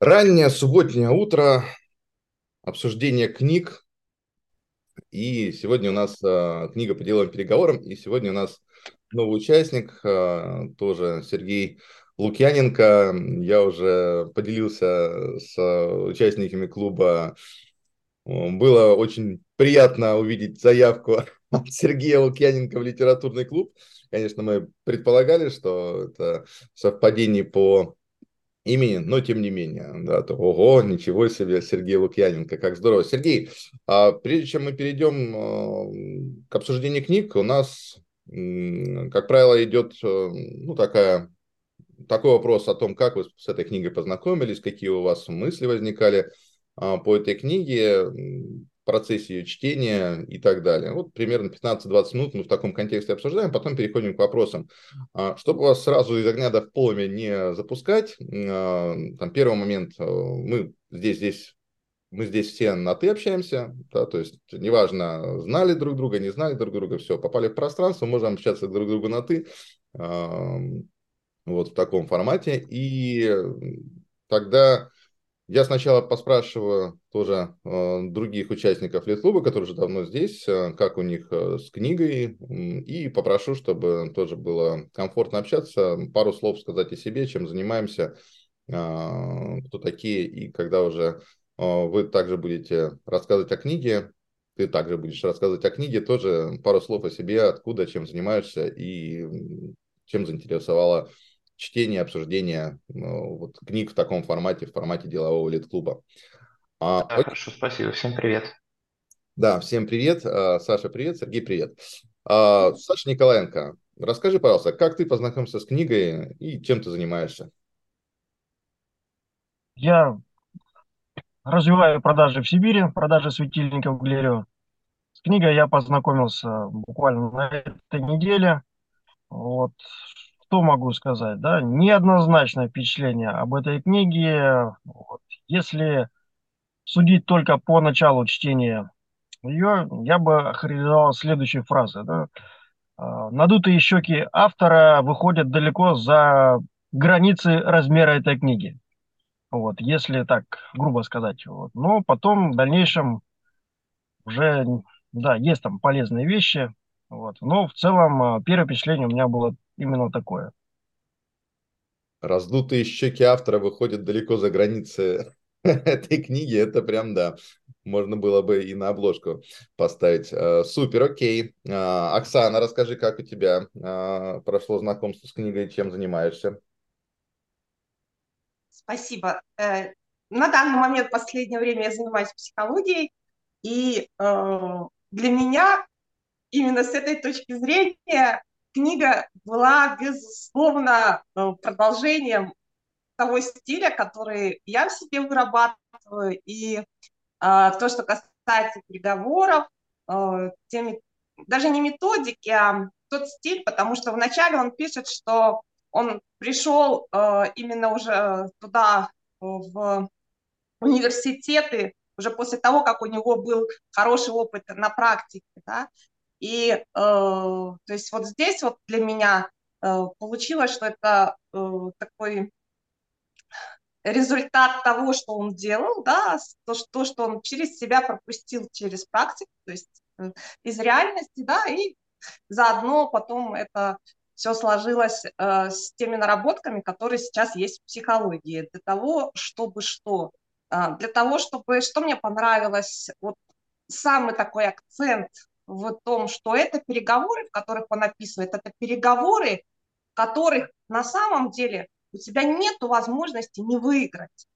Раннее субботнее утро, обсуждение книг. И сегодня у нас э, книга по деловым переговорам. И сегодня у нас новый участник, э, тоже Сергей Лукьяненко. Я уже поделился с участниками клуба. Было очень приятно увидеть заявку от Сергея Лукьяненко в литературный клуб. Конечно, мы предполагали, что это совпадение по имени, но тем не менее, да, то, ого, ничего себе, Сергей Лукьяненко, как здорово. Сергей, а прежде чем мы перейдем а, к обсуждению книг, у нас, как правило, идет э, ну, такая, такой вопрос о том, как вы с этой книгой познакомились, какие у вас мысли возникали а, по этой книге, процессе ее чтения и так далее. Вот примерно 15-20 минут мы в таком контексте обсуждаем, потом переходим к вопросам. А, чтобы вас сразу из огня до в не запускать, а, там первый момент, э, мы здесь, здесь мы здесь все на «ты» общаемся, да, то есть неважно, знали друг друга, не знали друг друга, все, попали в пространство, можем общаться друг другу на «ты», вот в таком формате, и тогда я сначала поспрашиваю тоже э, других участников Литклуба, которые уже давно здесь, э, как у них э, с книгой, и попрошу, чтобы тоже было комфортно общаться, пару слов сказать о себе, чем занимаемся, э, кто такие, и когда уже э, вы также будете рассказывать о книге, ты также будешь рассказывать о книге, тоже пару слов о себе, откуда, чем занимаешься и чем заинтересовала чтение, обсуждение ну, вот, книг в таком формате, в формате делового лид-клуба. А, да, хорошо, спасибо. Всем привет. Да, всем привет. А, Саша, привет. Сергей, привет. А, Саша Николаенко, расскажи, пожалуйста, как ты познакомился с книгой и чем ты занимаешься? Я развиваю продажи в Сибири, продажи светильников Глерева. С книгой я познакомился буквально на этой неделе. Вот что могу сказать, да, неоднозначное впечатление об этой книге. Вот. Если судить только по началу чтения ее, я бы охарактеризовал следующей фразой. Да? А, Надутые щеки автора выходят далеко за границы размера этой книги. Вот, если так грубо сказать. Вот. Но потом в дальнейшем уже, да, есть там полезные вещи. Вот. Но в целом а, первое впечатление у меня было именно такое. Раздутые щеки автора выходят далеко за границы этой книги. Это прям, да, можно было бы и на обложку поставить. Э, супер, окей. Э, Оксана, расскажи, как у тебя э, прошло знакомство с книгой, чем занимаешься? Спасибо. На данный момент, в последнее время, я занимаюсь психологией, и для меня именно с этой точки зрения книга была, безусловно, э, продолжением того стиля, который я в себе вырабатываю, и а, то, что касается переговоров, а, теми, даже не методики, а тот стиль, потому что вначале он пишет, что он пришел а, именно уже туда, в университеты, уже после того, как у него был хороший опыт на практике, да, и э, то есть вот здесь вот для меня э, получилось, что это э, такой результат того, что он делал, да, то, что, что он через себя пропустил через практику, то есть э, из реальности, да, и заодно потом это все сложилось э, с теми наработками, которые сейчас есть в психологии, для того, чтобы что? Э, для того, чтобы, что мне понравилось, вот самый такой акцент в том, что это переговоры, в которых он описывает, это переговоры, в которых на самом деле у тебя нет возможности не выиграть.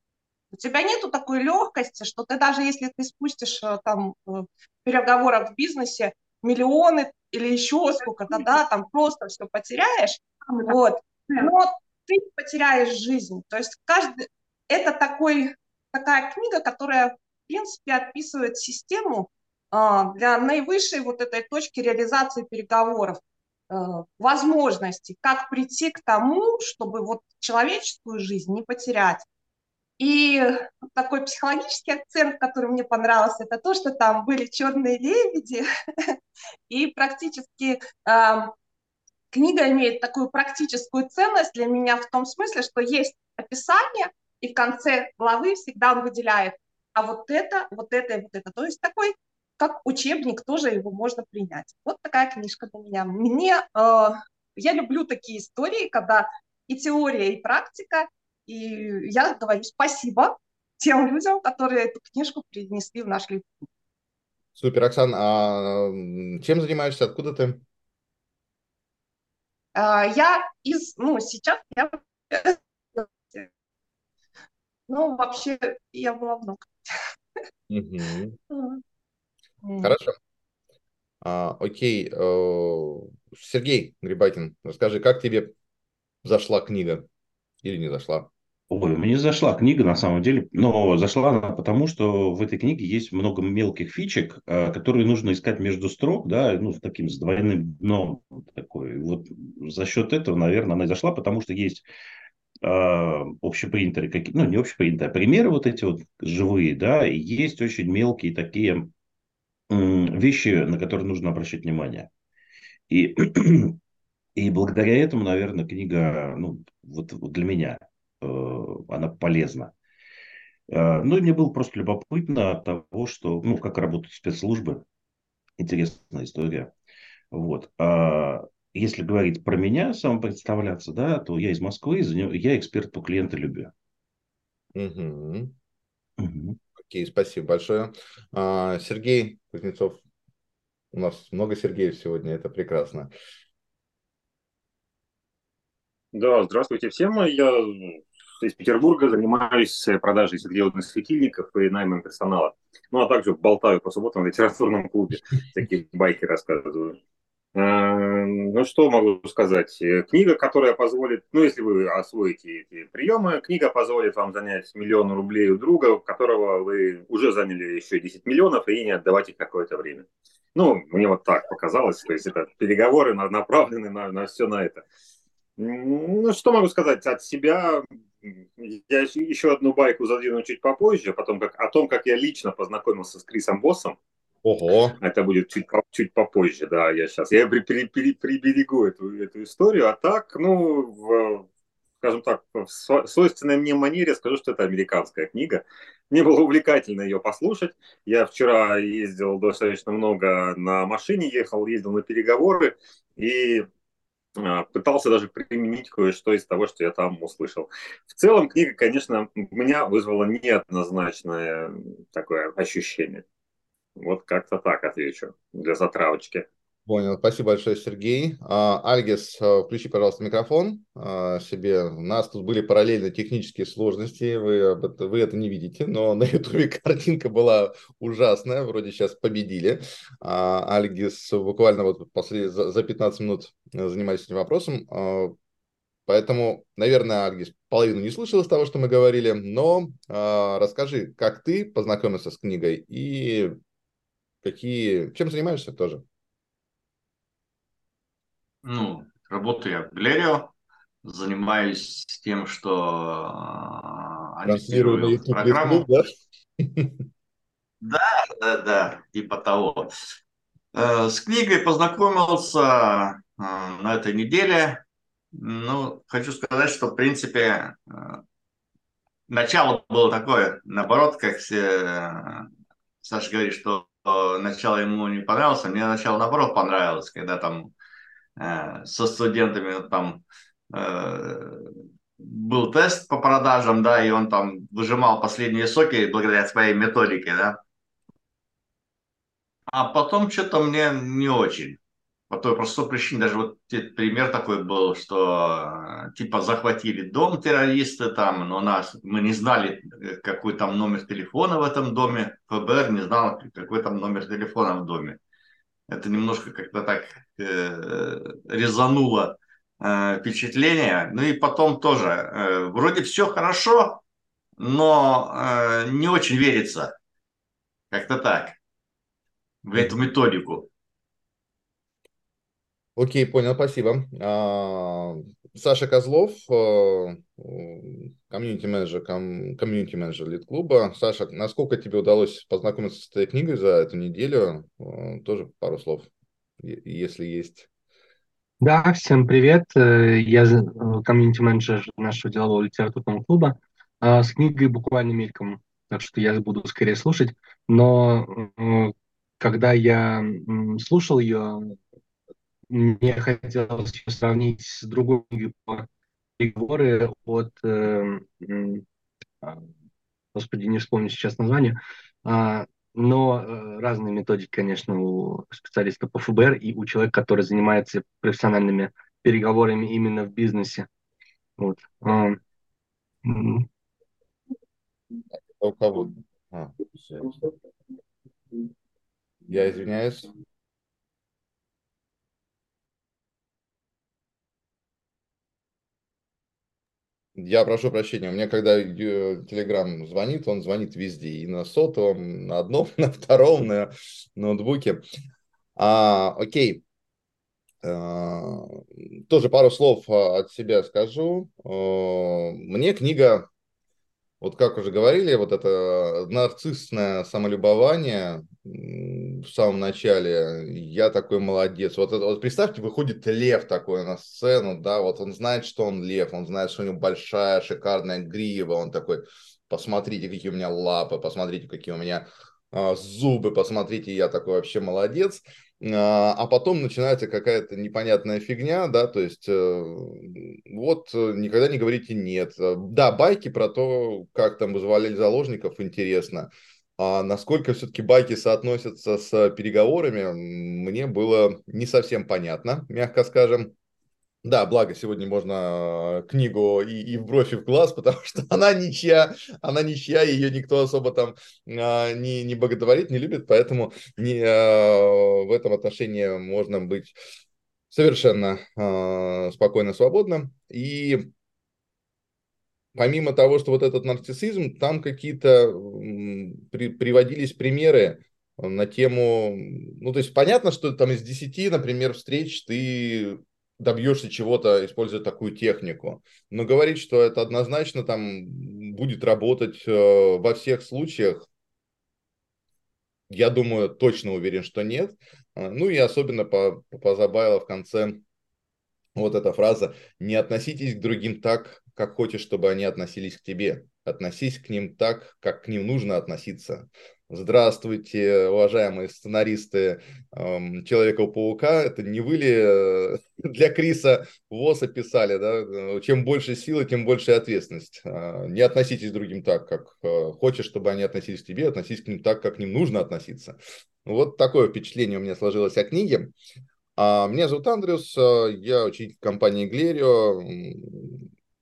У тебя нету такой легкости, что ты даже если ты спустишь э, там э, в переговорах в бизнесе миллионы или еще сколько-то, да, там просто все потеряешь, вот, но ты потеряешь жизнь. То есть каждый, это такой, такая книга, которая, в принципе, описывает систему, для наивысшей вот этой точки реализации переговоров, э, возможности, как прийти к тому, чтобы вот человеческую жизнь не потерять. И такой психологический акцент, который мне понравился, это то, что там были черные лебеди, и практически книга имеет такую практическую ценность для меня в том смысле, что есть описание, и в конце главы всегда он выделяет, а вот это, вот это и вот это. То есть такой, как учебник, тоже его можно принять. Вот такая книжка для меня. Мне, э, я люблю такие истории, когда и теория, и практика, и я говорю спасибо тем людям, которые эту книжку принесли в наш литературу. Супер, Оксан, а чем занимаешься, откуда ты? А, я из, ну, сейчас я, ну, вообще, я была много. Хорошо. А, окей, э, Сергей Грибакин, расскажи, как тебе зашла книга или не зашла? Ой, мне зашла книга на самом деле, но зашла она потому, что в этой книге есть много мелких фичек, а, которые нужно искать между строк, да, ну, с таким с двойным дном такой. Вот за счет этого, наверное, она и зашла, потому что есть э, общепринтеры, какие, ну, не общепринтеры, а примеры вот эти вот живые, да, и есть очень мелкие такие э, вещи, на которые нужно обращать внимание. И, и благодаря этому, наверное, книга, ну, вот, вот для меня – Э, она полезна. Э, ну, и мне было просто любопытно от того, что, ну, как работают спецслужбы. Интересная история. Вот. А если говорить про меня, самопредставляться, да, то я из Москвы, я эксперт по клиентолюбию. Угу. Угу. Окей, спасибо большое. А, Сергей Кузнецов, у нас много Сергеев сегодня, это прекрасно. Да, здравствуйте всем. Я из Петербурга, занимаюсь продажей светодиодных светильников и наймом персонала. Ну, а также болтаю по субботам в литературном клубе, такие байки рассказываю. А, ну, что могу сказать? Книга, которая позволит, ну, если вы освоите эти приемы, книга позволит вам занять миллион рублей у друга, у которого вы уже заняли еще 10 миллионов, и не отдавать их какое-то время. Ну, мне вот так показалось, то есть это переговоры направлены на, на все на это. Ну, что могу сказать от себя? Я еще одну байку задвину чуть попозже, потом как, о том, как я лично познакомился с Крисом Боссом. Ого. Это будет чуть, чуть попозже, да, я сейчас. Я при, при, при, приберегу эту, эту историю, а так, ну, в, скажем так, в свойственной мне манере скажу, что это американская книга. Мне было увлекательно ее послушать. Я вчера ездил достаточно много на машине, ехал, ездил на переговоры, и а, пытался даже применить кое-что из того, что я там услышал. В целом книга, конечно, у меня вызвала неоднозначное такое ощущение. Вот как-то так отвечу для затравочки. Понял. Спасибо большое, Сергей. А, Альгис, а, включи, пожалуйста, микрофон а, себе. У нас тут были параллельно технические сложности. Вы, вы это не видите, но на ютубе картинка была ужасная. Вроде сейчас победили. Альгис буквально вот после, за 15 минут занимались этим вопросом. Поэтому, наверное, Альгис половину не слышал из того, что мы говорили, но расскажи, как ты познакомился с книгой и какие, чем занимаешься тоже? ну, работаю я в Галерео, занимаюсь тем, что э, анализирую программу. да? да, да, да, типа того. Э, с книгой познакомился э, на этой неделе. Ну, хочу сказать, что, в принципе, начало было такое, наоборот, как все, Саша говорит, что начало ему не понравилось, а мне начало, наоборот, понравилось, когда там Э, со студентами там э, был тест по продажам, да, и он там выжимал последние соки благодаря своей методике, да. А потом что-то мне не очень. По той простой причине, даже вот пример такой был, что э, типа захватили дом террористы там, но нас, мы не знали, какой там номер телефона в этом доме, ФБР не знал, какой там номер телефона в доме это немножко как-то так э, резануло э, впечатление. Ну и потом тоже, э, вроде все хорошо, но э, не очень верится. Как-то так. В эту методику. Окей, понял, спасибо. А, Саша Козлов, э, комьюнити-менеджер, комьюнити-менеджер Лид-клуба. Саша, насколько тебе удалось познакомиться с этой книгой за эту неделю? Э, тоже пару слов, если есть. Да, всем привет. Э, я э, комьюнити-менеджер нашего делового литературного клуба. А, с книгой буквально мельком, так что я буду скорее слушать. Но э, когда я слушал ее, мне хотелось сравнить с другой книгой переговоры от, а, господи, не вспомню сейчас название, а, но э, разные методики, конечно, у специалиста по ФБР и у человека, который занимается профессиональными переговорами именно в бизнесе. Вот. А, у кого? А, я извиняюсь. Я прошу прощения, у меня когда Telegram звонит, он звонит везде, и на сотовом, на одном, на втором, на ноутбуке. А, окей. А, тоже пару слов а, от себя скажу. А, мне книга вот как уже говорили, вот это нарциссное самолюбование в самом начале, я такой молодец. Вот, вот представьте, выходит лев такой на сцену, да, вот он знает, что он лев, он знает, что у него большая, шикарная грива, он такой, посмотрите, какие у меня лапы, посмотрите, какие у меня а, зубы, посмотрите, я такой вообще молодец. А, а потом начинается какая-то непонятная фигня, да, то есть э, вот э, никогда не говорите нет. Э, да, байки про то, как там вызволяли заложников, интересно. А насколько все-таки байки соотносятся с переговорами, мне было не совсем понятно, мягко скажем. Да, благо сегодня можно книгу и, и в бровь, и в глаз, потому что она ничья, она ничья, ее никто особо там а, не, не боготворит, не любит, поэтому не, а, в этом отношении можно быть совершенно а, спокойно, свободно. И помимо того, что вот этот нарциссизм, там какие-то при, приводились примеры на тему, ну, то есть понятно, что там из 10, например, встреч ты добьешься чего-то, используя такую технику. Но говорить, что это однозначно там будет работать э, во всех случаях, я думаю, точно уверен, что нет. А, ну и особенно по, позабавила в конце вот эта фраза «Не относитесь к другим так, как хочешь, чтобы они относились к тебе. Относись к ним так, как к ним нужно относиться». Здравствуйте, уважаемые сценаристы эм, Человека-паука. Это не вы ли э, для Криса Воса писали, да? Чем больше силы, тем больше ответственность. Э, не относитесь к другим так, как э, хочешь, чтобы они относились к тебе, относись к ним так, как к ним нужно относиться. Вот такое впечатление у меня сложилось о книге. А, меня зовут Андрюс, я учитель компании Глерио.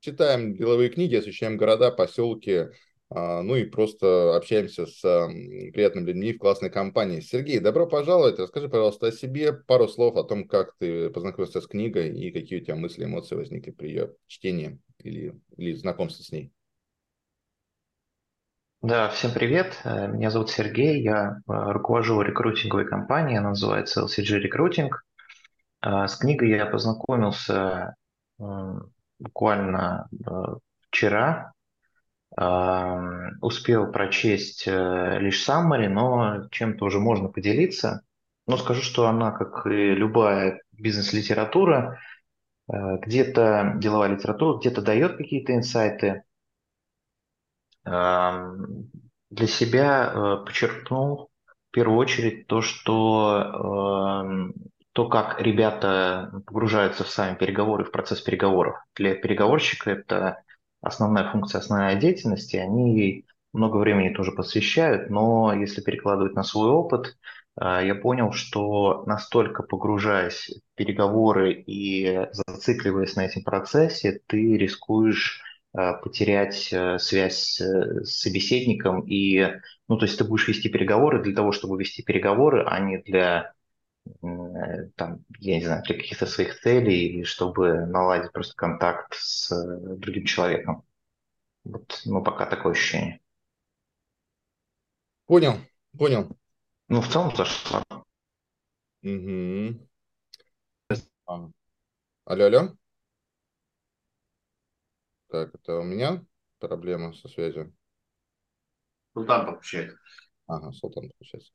Читаем деловые книги, освещаем города, поселки, а, ну и просто общаемся с приятными людьми в классной компании. Сергей, добро пожаловать. Расскажи, пожалуйста, о себе, пару слов о том, как ты познакомился с книгой и какие у тебя мысли, эмоции возникли при ее чтении или, или знакомстве с ней. Да, всем привет. Э, меня зовут Сергей, я э, руковожу рекрутинговой компанией, она называется LCG Recruiting. Э, с книгой я познакомился буквально вчера, Успел прочесть э, лишь summary, но чем-то уже можно поделиться. Но скажу, что она, как и любая бизнес-литература, э, где-то деловая литература, где-то дает какие-то инсайты. Для себя э, подчеркнул в первую очередь то, что то, как ребята погружаются в сами переговоры, в процесс переговоров. Для переговорщика это основная функция, основная деятельности, они ей много времени тоже посвящают, но если перекладывать на свой опыт, э, я понял, что настолько погружаясь в переговоры и зацикливаясь на этом процессе, ты рискуешь э, потерять э, связь с собеседником и, ну, то есть ты будешь вести переговоры для того, чтобы вести переговоры, а не для там, я не знаю, для каких-то своих целей или чтобы наладить просто контакт с э, другим человеком. Вот, ну, пока такое ощущение. Понял, понял. Ну, в целом зашло. Угу. Алло, алло. Так, это у меня проблема со связью. Султан подключает. Ага, Султан подключается.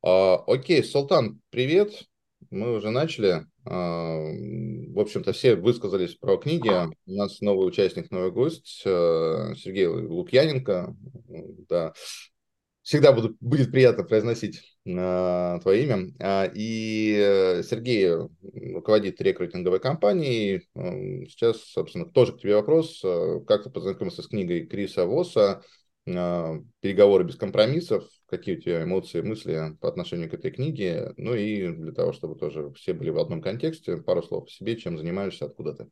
А, окей, Султан, привет. мы уже начали. А, в общем-то, все высказались про книги. У нас новый участник, новый гость, э, Сергей Лукьяненко. Да. Всегда буду, будет приятно произносить э, твое имя. А, и э, Сергей руководит рекрутинговой компанией. Сейчас, собственно, тоже к тебе вопрос. Как ты познакомился с книгой Криса Восса «Переговоры без компромиссов»? какие у тебя эмоции, мысли по отношению к этой книге, ну и для того, чтобы тоже все были в одном контексте, пару слов о себе, чем занимаешься, откуда ты.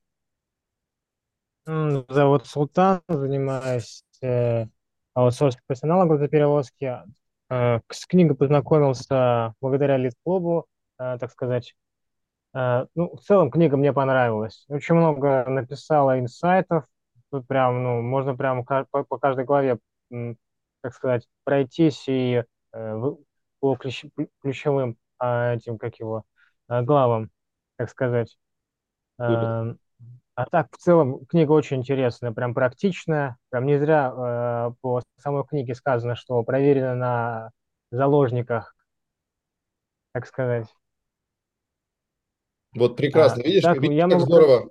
Зовут Султан, занимаюсь э, аутсорсинг персоналом грузоперевозки. Э, с книгой познакомился благодаря Литклубу, э, так сказать. Э, ну, в целом книга мне понравилась. Очень много написала инсайтов. Тут прям, ну, можно прям по каждой главе так сказать, пройтись и э, по ключ, ключевым э, этим, как его, э, главам, так сказать. Э, а так, в целом, книга очень интересная, прям практичная. Прям не зря э, по самой книге сказано, что проверено на заложниках, так сказать. Вот прекрасно. А, Видишь, так, видишь как могу... здорово а,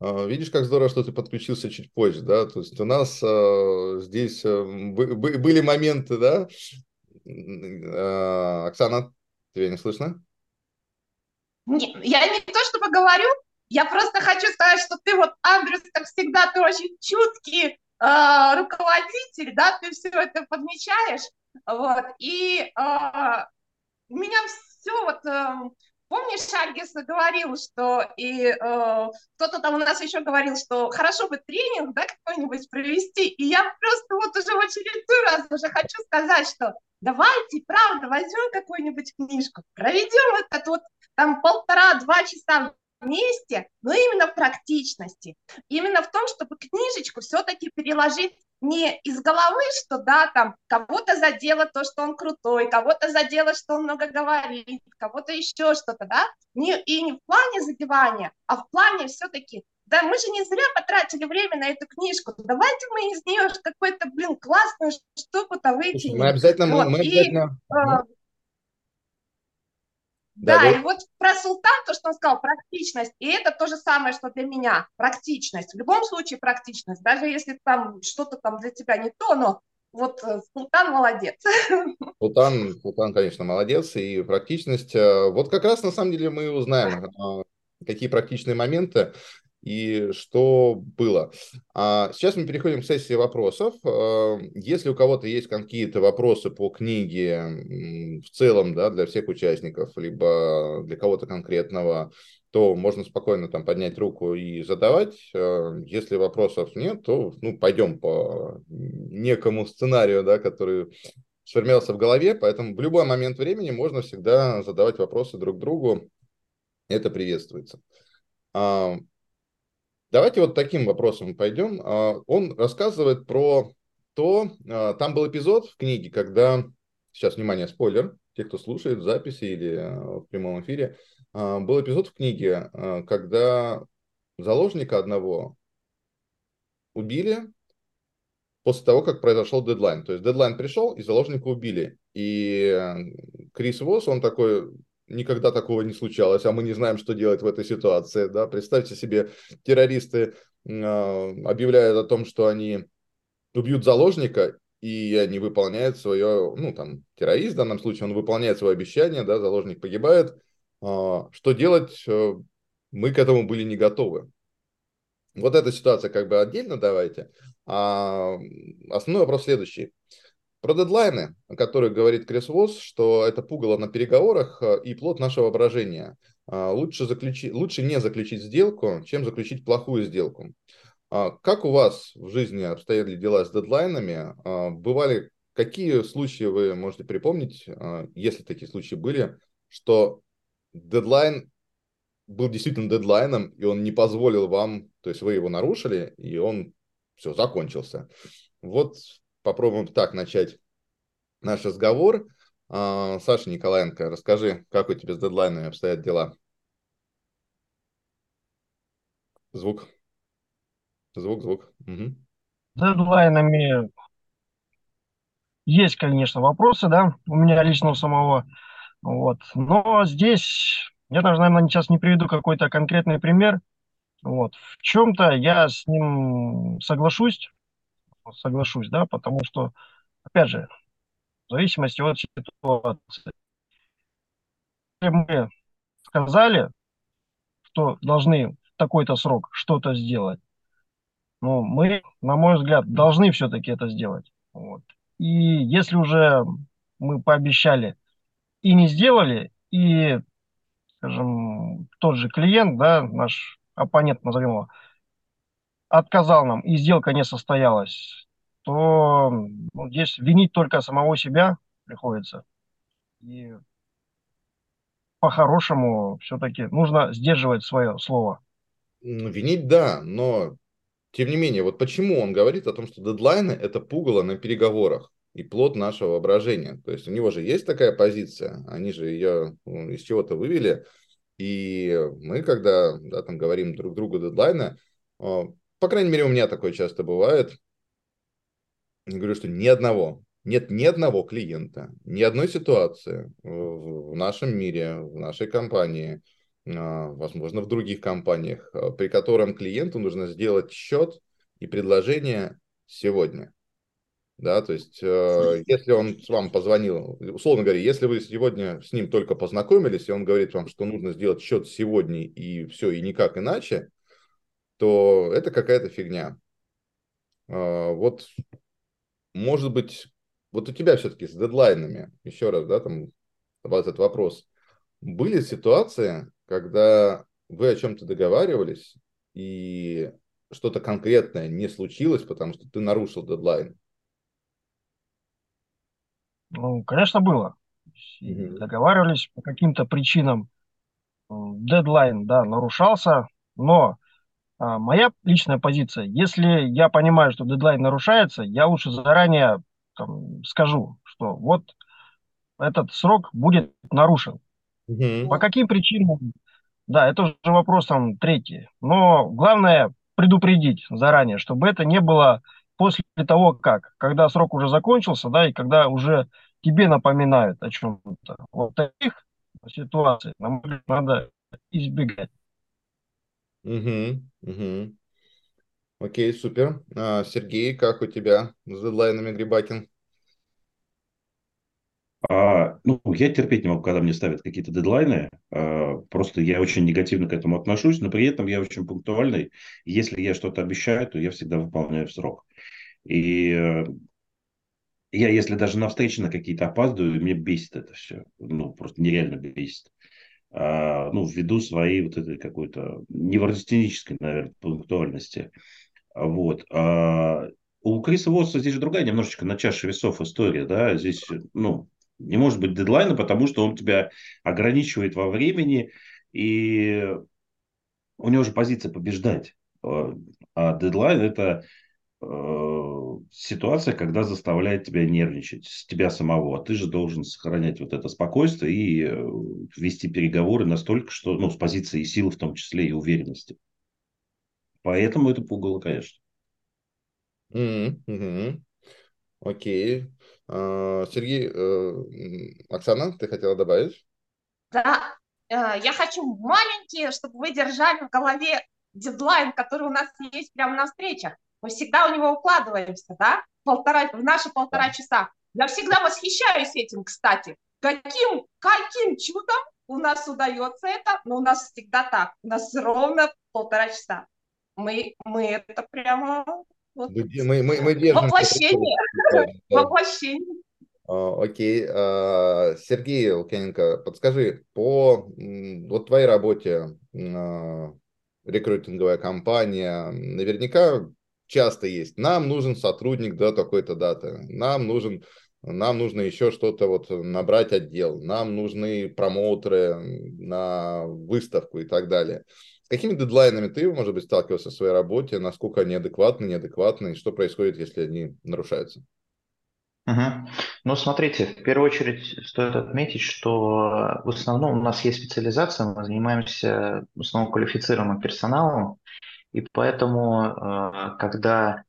видишь, как здорово, что ты подключился чуть позже, да? То есть у нас э, здесь э, были моменты, да? Э, Оксана, тебя не слышно? Не, я не то чтобы говорю, я просто хочу сказать, что ты вот, Андрюс, как всегда, ты очень чуткий э, руководитель, да, ты все это подмечаешь, вот, и э, меня все вот э, Помнишь, Альгис говорил, что и э, кто-то там у нас еще говорил, что хорошо бы тренинг, да, какой-нибудь провести. И я просто вот уже в очередной раз уже хочу сказать, что давайте, правда, возьмем какую-нибудь книжку, проведем этот вот там полтора-два часа вместе, но именно в практичности, именно в том, чтобы книжечку все-таки переложить не из головы, что да, там кого-то задело то, что он крутой, кого-то задело, что он много говорит, кого-то еще что-то, да, не, и не в плане задевания, а в плане все-таки, да, мы же не зря потратили время на эту книжку, давайте мы из нее какой-то, блин, классную штуку-то вытянем. Мы обязательно, вот, мы обязательно... И, э, да, да и вот про султан, то, что он сказал, практичность, и это то же самое, что для меня, практичность. В любом случае практичность, даже если там что-то там для тебя не то, но вот э, Султан молодец. Султан, Султан, конечно, молодец, и практичность. Э, вот как раз на самом деле мы узнаем, э, какие практичные моменты и что было. А сейчас мы переходим к сессии вопросов. А, если у кого-то есть какие-то вопросы по книге в целом, да, для всех участников, либо для кого-то конкретного, то можно спокойно там поднять руку и задавать. А, если вопросов нет, то ну, пойдем по некому сценарию, да, который сформировался в голове, поэтому в любой момент времени можно всегда задавать вопросы друг другу. Это приветствуется. А, Давайте вот таким вопросом пойдем. А, он рассказывает про то, а, там был эпизод в книге, когда, сейчас, внимание, спойлер, те, кто слушает в записи или а, в прямом эфире, был эпизод в книге, когда заложника одного убили после того, как произошел дедлайн. То есть дедлайн пришел, и заложника убили. И Крис Восс, он такой, никогда такого не случалось, а мы не знаем, что делать в этой ситуации. Да? Представьте себе, террористы э, объявляют о том, что они убьют заложника, и они выполняют свое, ну, там, террорист в данном случае, он выполняет свое обещание, да, заложник погибает. Э, что делать? Э, мы к этому были не готовы. Вот эта ситуация как бы отдельно давайте. А основной вопрос следующий. Про дедлайны, о которых говорит Крис Восс, что это пугало на переговорах э, и плод нашего воображения. А, лучше, заключить, лучше не заключить сделку, чем заключить плохую сделку. А, как у вас в жизни обстояли дела с дедлайнами? А, бывали какие случаи вы можете припомнить, если такие случаи были, что дедлайн был действительно дедлайном, и он не позволил вам, то есть вы его нарушили, и он все закончился. Вот попробуем так начать наш разговор. А, Саша Николаенко, расскажи, как у тебя с дедлайнами обстоят дела? Звук. Звук, звук. Угу. Дедлайнами есть, конечно, вопросы, да, у меня лично у самого. Вот. Но здесь Я даже, наверное, сейчас не приведу какой-то конкретный пример. Вот. В чем-то я с ним соглашусь, соглашусь, да, потому что, опять же, в зависимости от ситуации. Мы сказали, что должны в такой-то срок что-то сделать, но мы, на мой взгляд, должны все-таки это сделать. Вот. И если уже мы пообещали и не сделали, и, скажем, тот же клиент, да, наш оппонент, назовем его, отказал нам, и сделка не состоялась, то ну, здесь винить только самого себя приходится. И по-хорошему все-таки нужно сдерживать свое слово. Винить да, но тем не менее, вот почему он говорит о том, что дедлайны – это пугало на переговорах и плод нашего воображения. То есть у него же есть такая позиция, они же ее ну, из чего-то вывели, и мы, когда да, там говорим друг другу дедлайны, а, по крайней мере, у меня такое часто бывает, я говорю, что ни одного, нет ни одного клиента, ни одной ситуации в нашем мире, в нашей компании, а, возможно, в других компаниях, а, при котором клиенту нужно сделать счет и предложение сегодня. Да, то есть, э, если он с вам позвонил, условно говоря, если вы сегодня с ним только познакомились, и он говорит вам, что нужно сделать счет сегодня и все, и никак иначе, то это какая-то фигня. Э, вот, может быть, вот у тебя все-таки с дедлайнами, еще раз, да, там, этот вопрос, были ситуации, когда вы о чем-то договаривались, и что-то конкретное не случилось, потому что ты нарушил дедлайн? Ну, конечно, было. Mm-hmm. Договаривались по каким-то причинам. Дедлайн, да, нарушался, но а, моя личная позиция, если я понимаю, что дедлайн нарушается, я лучше заранее там, скажу, что вот этот срок будет нарушен. Mm-hmm. По каким причинам? Да, это уже вопрос там третий. Но главное предупредить заранее, чтобы это не было после того, как, когда срок уже закончился, да, и когда уже тебе напоминают о чем-то. Вот таких ситуаций, нам надо избегать. Угу, угу. Окей, супер. А, Сергей, как у тебя с дедлайнами Грибакин? А, ну, я терпеть не могу, когда мне ставят какие-то дедлайны. А, просто я очень негативно к этому отношусь, но при этом я очень пунктуальный. Если я что-то обещаю, то я всегда выполняю в срок. И э, я, если даже на встречи на какие-то опаздываю, мне бесит это все. Ну, просто нереально бесит. А, ну, ввиду своей вот этой какой-то неврастенической, наверное, пунктуальности. Вот. А у Криса Уотса здесь же другая немножечко на чаше весов история, да, здесь, ну, не может быть дедлайна, потому что он тебя ограничивает во времени, и у него же позиция побеждать. А, а дедлайн это ситуация, когда заставляет тебя нервничать, с тебя самого. А ты же должен сохранять вот это спокойствие и э, вести переговоры настолько, что, ну, с позиции и силы в том числе, и уверенности. Поэтому это пугало, конечно. Mm-hmm. Окей. А, Сергей, э, Оксана, ты хотела добавить? Да, э, я хочу маленькие, чтобы вы держали в голове дедлайн, который у нас есть прямо на встречах. Мы всегда у него укладываемся, да, полтора, в наши полтора часа. Я всегда восхищаюсь этим, кстати. Каким, каким чудом у нас удается это, но у нас всегда так. У нас ровно полтора часа. Мы, мы это прямо вот, мы, мы, мы держим воплощение. Воплощение. Окей. А, Сергей Лукьяненко, подскажи, по вот твоей работе а, рекрутинговая компания, наверняка часто есть. Нам нужен сотрудник до такой-то даты. Нам нужен нам нужно еще что-то вот набрать отдел, нам нужны промоутеры на выставку и так далее. С какими дедлайнами ты, может быть, сталкивался в своей работе, насколько они адекватны, неадекватны, и что происходит, если они нарушаются? Угу. Ну, смотрите, в первую очередь стоит отметить, что в основном у нас есть специализация, мы занимаемся в основном квалифицированным персоналом, и поэтому, э, когда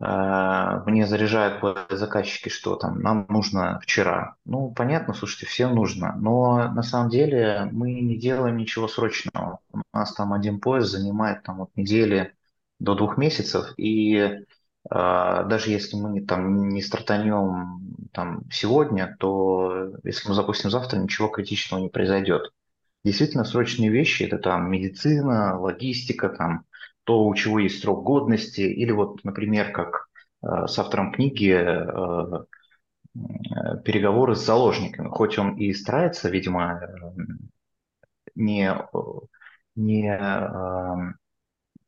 э, мне заряжают заказчики, что там нам нужно вчера. Ну, понятно, слушайте, всем нужно, но на самом деле мы не делаем ничего срочного. У нас там один поезд занимает там от недели до двух месяцев, и э, даже если мы там не стартанем там сегодня, то если мы запустим завтра, ничего критичного не произойдет. Действительно, срочные вещи – это там медицина, логистика, там то, у чего есть срок годности, или вот, например, как э, с автором книги э, э, переговоры с заложниками. Хоть он и старается, видимо, не, не,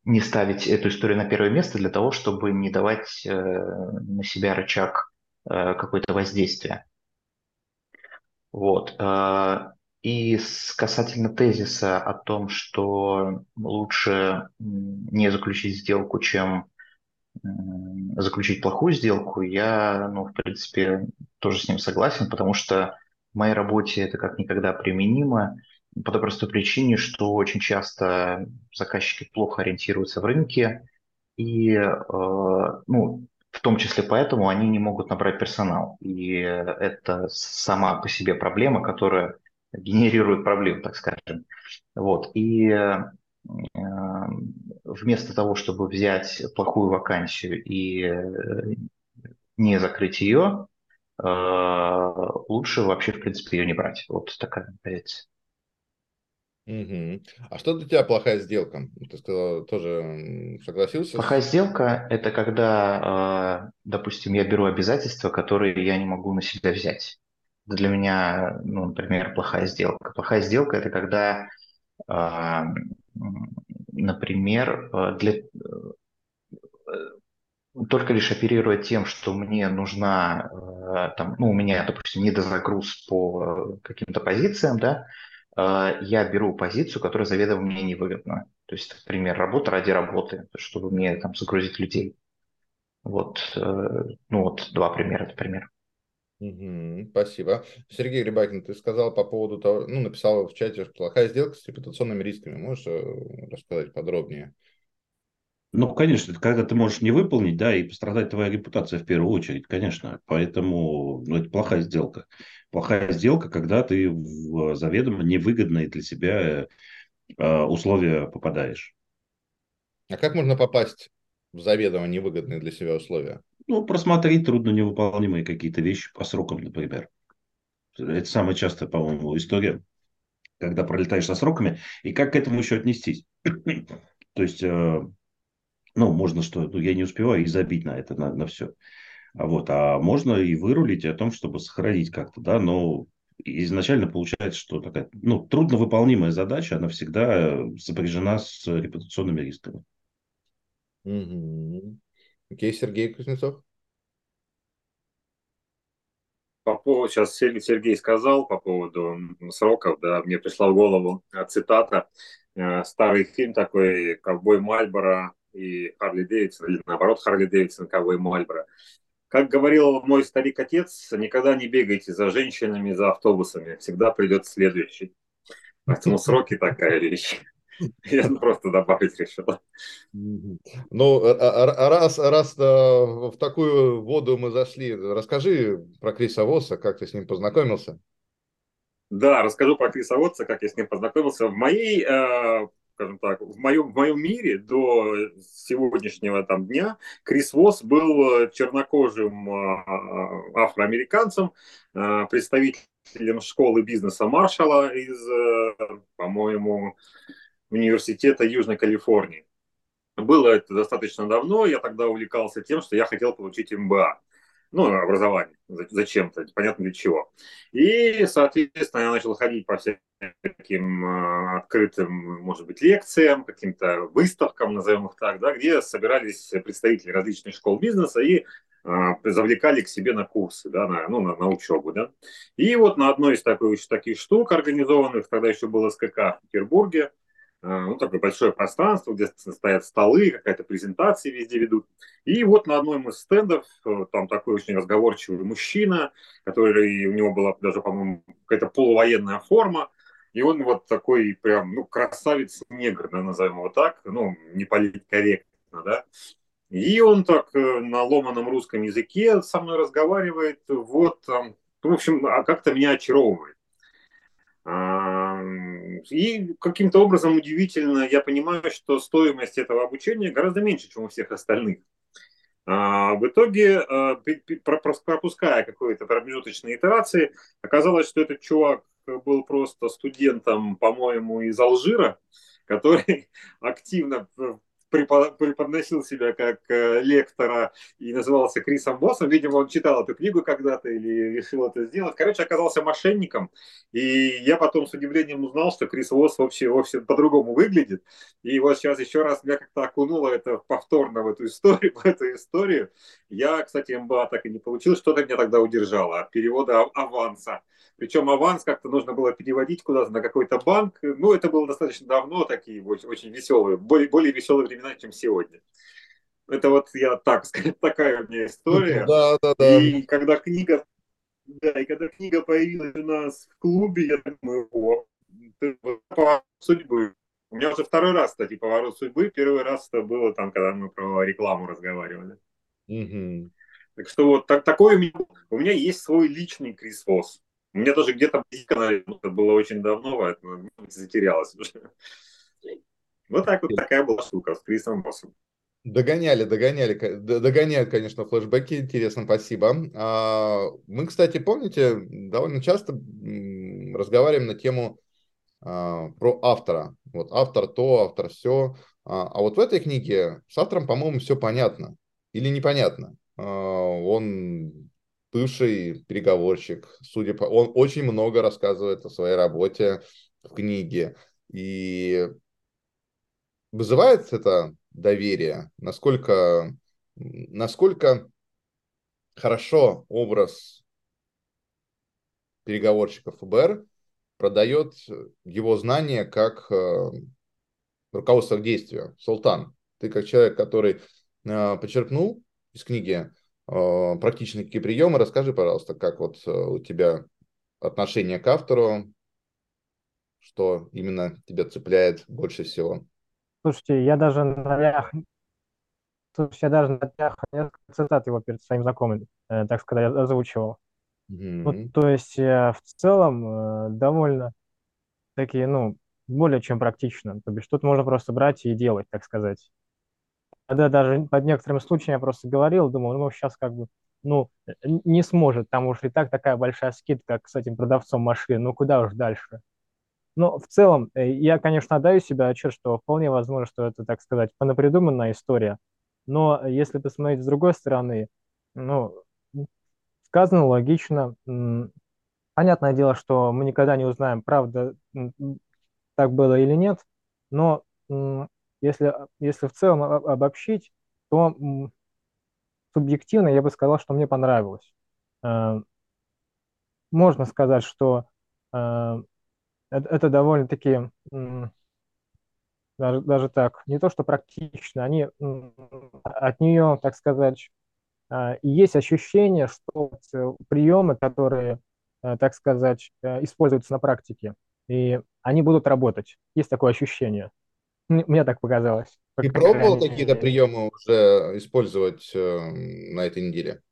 не ставить эту историю на первое место для того, чтобы не давать на себя рычаг какое-то воздействия. Вот. И касательно тезиса о том, что лучше не заключить сделку, чем заключить плохую сделку, я, ну, в принципе, тоже с ним согласен, потому что в моей работе это как никогда применимо по той простой причине, что очень часто заказчики плохо ориентируются в рынке, и, э, ну, в том числе поэтому они не могут набрать персонал. И это сама по себе проблема, которая генерирует проблем, так скажем. Вот. И э, вместо того, чтобы взять плохую вакансию и э, не закрыть ее, э, лучше вообще, в принципе, ее не брать. Вот такая позиция. Угу. А что для тебя плохая сделка? Ты сказал, тоже согласился? Плохая сделка – это когда, допустим, я беру обязательства, которые я не могу на себя взять для меня, ну, например, плохая сделка. Плохая сделка – это когда, а, например, а, для, э, только лишь оперируя тем, что мне нужна, э, там, ну, у меня, допустим, недозагруз по каким-то позициям, да, а, я беру позицию, которая заведомо мне невыгодна. То есть, например, работа ради работы, чтобы мне там загрузить людей. Вот, э, ну вот два примера, например. Угу, спасибо. Сергей Рыбакин, ты сказал по поводу того, ну, написал в чате, что плохая сделка с репутационными рисками. Можешь э, рассказать подробнее? Ну, конечно, когда ты можешь не выполнить, да, и пострадать твоя репутация в первую очередь, конечно. Поэтому, ну, это плохая сделка. Плохая сделка, когда ты в заведомо невыгодные для себя э, условия попадаешь. А как можно попасть в заведомо невыгодные для себя условия? Ну, просмотреть трудно невыполнимые какие-то вещи по срокам, например. Это самая частая, по-моему, история, когда пролетаешь со сроками. И как к этому еще отнестись? То есть, э, ну, можно что, ну, я не успеваю и забить на это, на, на все. А вот, а можно и вырулить о том, чтобы сохранить как-то, да, но изначально получается, что такая, ну, трудновыполнимая задача, она всегда сопряжена с репутационными рисками. Угу. Окей, Сергей Кузнецов. По поводу, сейчас Сергей сказал по поводу сроков, да, мне пришла в голову э, цитата, э, старый фильм такой «Ковбой Мальборо» и Харли Дэвидсон, или наоборот Харли Дэвидсон, «Ковбой Мальборо». Как говорил мой старик-отец, никогда не бегайте за женщинами, за автобусами, всегда придет следующий. Поэтому сроки такая вещь. Я просто добавить решил. Ну, а, а, а раз, раз в такую воду мы зашли, расскажи про Криса Восса, как ты с ним познакомился. Да, расскажу про Криса Вотса, как я с ним познакомился. В моей, э, скажем так, в моем, в моем мире до сегодняшнего там дня Крис Восс был чернокожим э, афроамериканцем, э, представителем школы бизнеса Маршала из, по-моему, университета Южной Калифорнии. Было это достаточно давно, я тогда увлекался тем, что я хотел получить МБА. Ну, образование, зачем-то, понятно для чего. И, соответственно, я начал ходить по всяким э, открытым, может быть, лекциям, каким-то выставкам, назовем их так, да, где собирались представители различных школ бизнеса и э, завлекали к себе на курсы, да, на, ну, на, на учебу. Да. И вот на одной из таких, таких штук организованных, тогда еще было СКК в Петербурге, ну, такое большое пространство, где стоят столы, какая-то презентация везде ведут. И вот на одном из стендов э, там такой очень разговорчивый мужчина, который, у него была даже, по-моему, какая-то полувоенная форма, и он вот такой прям, ну, красавец-негр, да, назовем его так, ну, не политкорректно, да, И он так на ломаном русском языке со мной разговаривает, вот, в общем, а как-то меня очаровывает. И каким-то образом удивительно я понимаю, что стоимость этого обучения гораздо меньше, чем у всех остальных. А, в итоге, а, пропуская какие-то промежуточные итерации, оказалось, что этот чувак был просто студентом, по-моему, из Алжира, который активно преподносил себя как э, лектора и назывался Крисом Боссом. Видимо, он читал эту книгу когда-то или решил это сделать. Короче, оказался мошенником. И я потом с удивлением узнал, что Крис Босс вообще, вообще по-другому выглядит. И вот сейчас еще раз меня как-то окунуло это повторно в эту историю, в эту историю. Я, кстати, МБА так и не получил. Что-то меня тогда удержало от перевода аванса. Причем аванс как-то нужно было переводить куда-то на какой-то банк. Ну, это было достаточно давно, такие очень веселые, более, более веселые времена, чем сегодня. Это вот я так сказать, такая у меня история. Да, да, да. И когда книга, да, и когда книга появилась у нас в клубе, я думаю, о, поворот судьбы. У меня уже второй раз, кстати, поворот судьбы. Первый раз это было там, когда мы про рекламу разговаривали. Угу. Так что вот так, такой у меня, у меня есть свой личный Крис Фосс. У меня тоже где-то это было очень давно, поэтому затерялось уже. Вот так вот такая была штука с Крисом Боссом. Догоняли, догоняли, догоняют, конечно, флешбеки, интересно, спасибо. А, мы, кстати, помните, довольно часто разговариваем на тему а, про автора. Вот автор то, автор все. А, а вот в этой книге с автором, по-моему, все понятно или непонятно. Он бывший переговорщик, судя по... Он очень много рассказывает о своей работе в книге. И вызывает это доверие? Насколько, насколько хорошо образ переговорщика ФБР продает его знания как э, руководство к действию. Султан, ты как человек, который э, подчеркнул из книги Э, практичные какие приемы. Расскажи, пожалуйста, как вот э, у тебя отношение к автору, что именно тебя цепляет больше всего? Слушайте, я даже на днях, слушайте, я даже на днях несколько цитат его перед своим знакомым, э, так сказать, озвучивал. Mm-hmm. Ну, то есть э, в целом э, довольно такие, ну, более чем практично. То бишь тут можно просто брать и делать, так сказать когда даже под некоторым случаем я просто говорил, думал, ну, сейчас как бы, ну, не сможет, там уж и так такая большая скидка с этим продавцом машин, ну, куда уж дальше. Но в целом, э, я, конечно, отдаю себе отчет, что вполне возможно, что это, так сказать, понапридуманная история. Но если посмотреть с другой стороны, ну, сказано логично. Понятное дело, что мы никогда не узнаем, правда так было или нет, но если, если в целом обобщить, то субъективно я бы сказал, что мне понравилось. Э, можно сказать, что э, это довольно-таки даже, даже так, не то что практично, они от нее, так сказать, э, есть ощущение, что приемы, которые, так сказать, используются на практике, и они будут работать. Есть такое ощущение. Мне так показалось. Ты пробовал какие-то приемы уже использовать э, на этой неделе?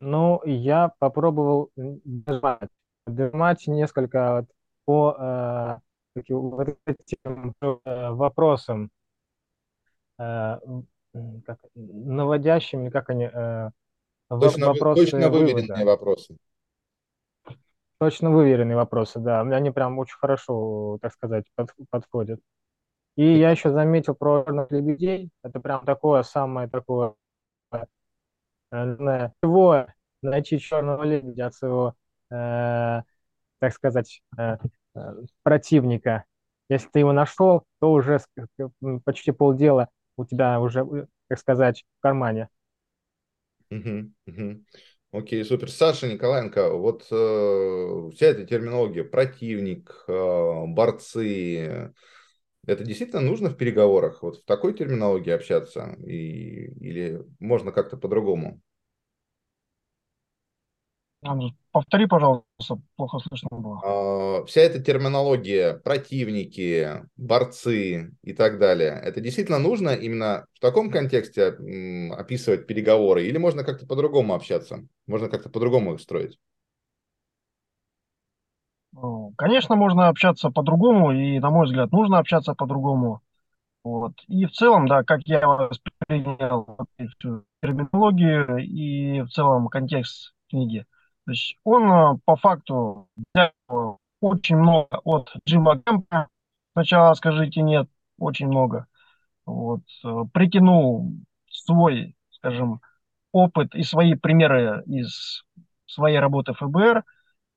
Ну, я попробовал дожимать, дожимать несколько по э, вот этим э, вопросам, э, как, наводящими, как они, э, точно, вопросы точно выверенные вопросы. Точно выверенные вопросы, да. Они прям очень хорошо, так сказать, под, подходят. И я еще заметил про лебедей. Это прям такое самое такое, наверное, его найти черного лебедя от своего, э, так сказать, э, э, противника. Если ты его нашел, то уже почти полдела у тебя уже, так сказать, в кармане. Угу, угу. Окей, супер. Саша Николаенко, вот э, вся эта терминология, противник, э, борцы, это действительно нужно в переговорах? Вот в такой терминологии общаться? И, или можно как-то по-другому? Повтори, пожалуйста, плохо слышно было. А, вся эта терминология, противники, борцы и так далее, это действительно нужно именно в таком контексте описывать переговоры или можно как-то по-другому общаться? Можно как-то по-другому их строить? Конечно, можно общаться по-другому, и, на мой взгляд, нужно общаться по-другому. Вот. И в целом, да, как я воспринял терминологию и в целом контекст книги, то есть он э, по факту взял очень много от Джима Кэмпа. Сначала скажите нет, очень много. Вот. Э, притянул свой, скажем, опыт и свои примеры из своей работы ФБР.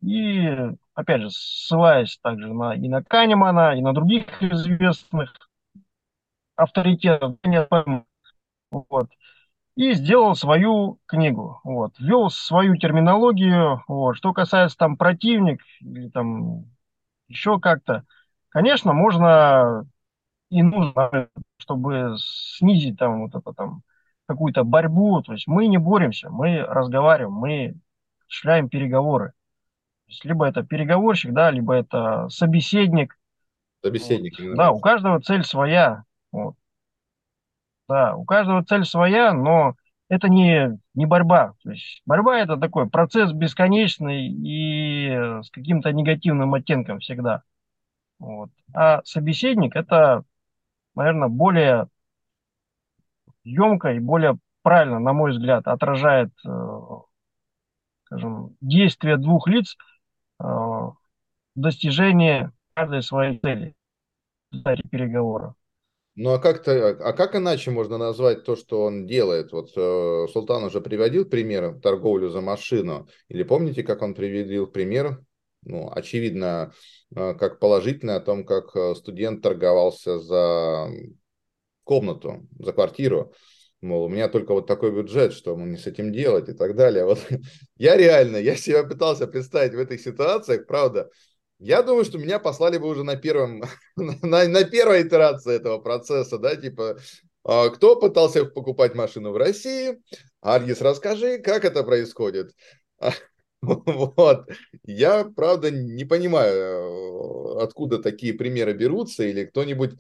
И, опять же, ссылаясь также на, и на Канемана, и на других известных авторитетов, вот, и сделал свою книгу, вот, ввел свою терминологию, вот, что касается там противник или там еще как-то, конечно, можно и нужно, чтобы снизить там вот это там какую-то борьбу, то есть мы не боремся, мы разговариваем, мы шляем переговоры. То есть либо это переговорщик, да, либо это собеседник. Собеседник. Вот. Да, у каждого цель своя. Вот. Да, у каждого цель своя, но это не, не борьба. То есть борьба это такой процесс бесконечный и с каким-то негативным оттенком всегда. Вот. А собеседник это, наверное, более емко и более правильно, на мой взгляд, отражает, э, скажем, действия двух лиц э, в достижении каждой своей цели в переговорах. Ну а как-то, а как иначе можно назвать то, что он делает? Вот э, Султан уже приводил пример торговлю за машину. Или помните, как он приводил пример? Ну, очевидно, э, как положительный о том, как э, студент торговался за комнату, за квартиру. Мол, у меня только вот такой бюджет, что мне с этим делать и так далее. Вот я реально, я себя пытался представить в этих ситуациях, правда, я думаю, что меня послали бы уже на первом, на, на первой итерации этого процесса, да, типа, а, кто пытался покупать машину в России? Аргис, расскажи, как это происходит. Вот. Я, правда, не понимаю, откуда такие примеры берутся, или кто-нибудь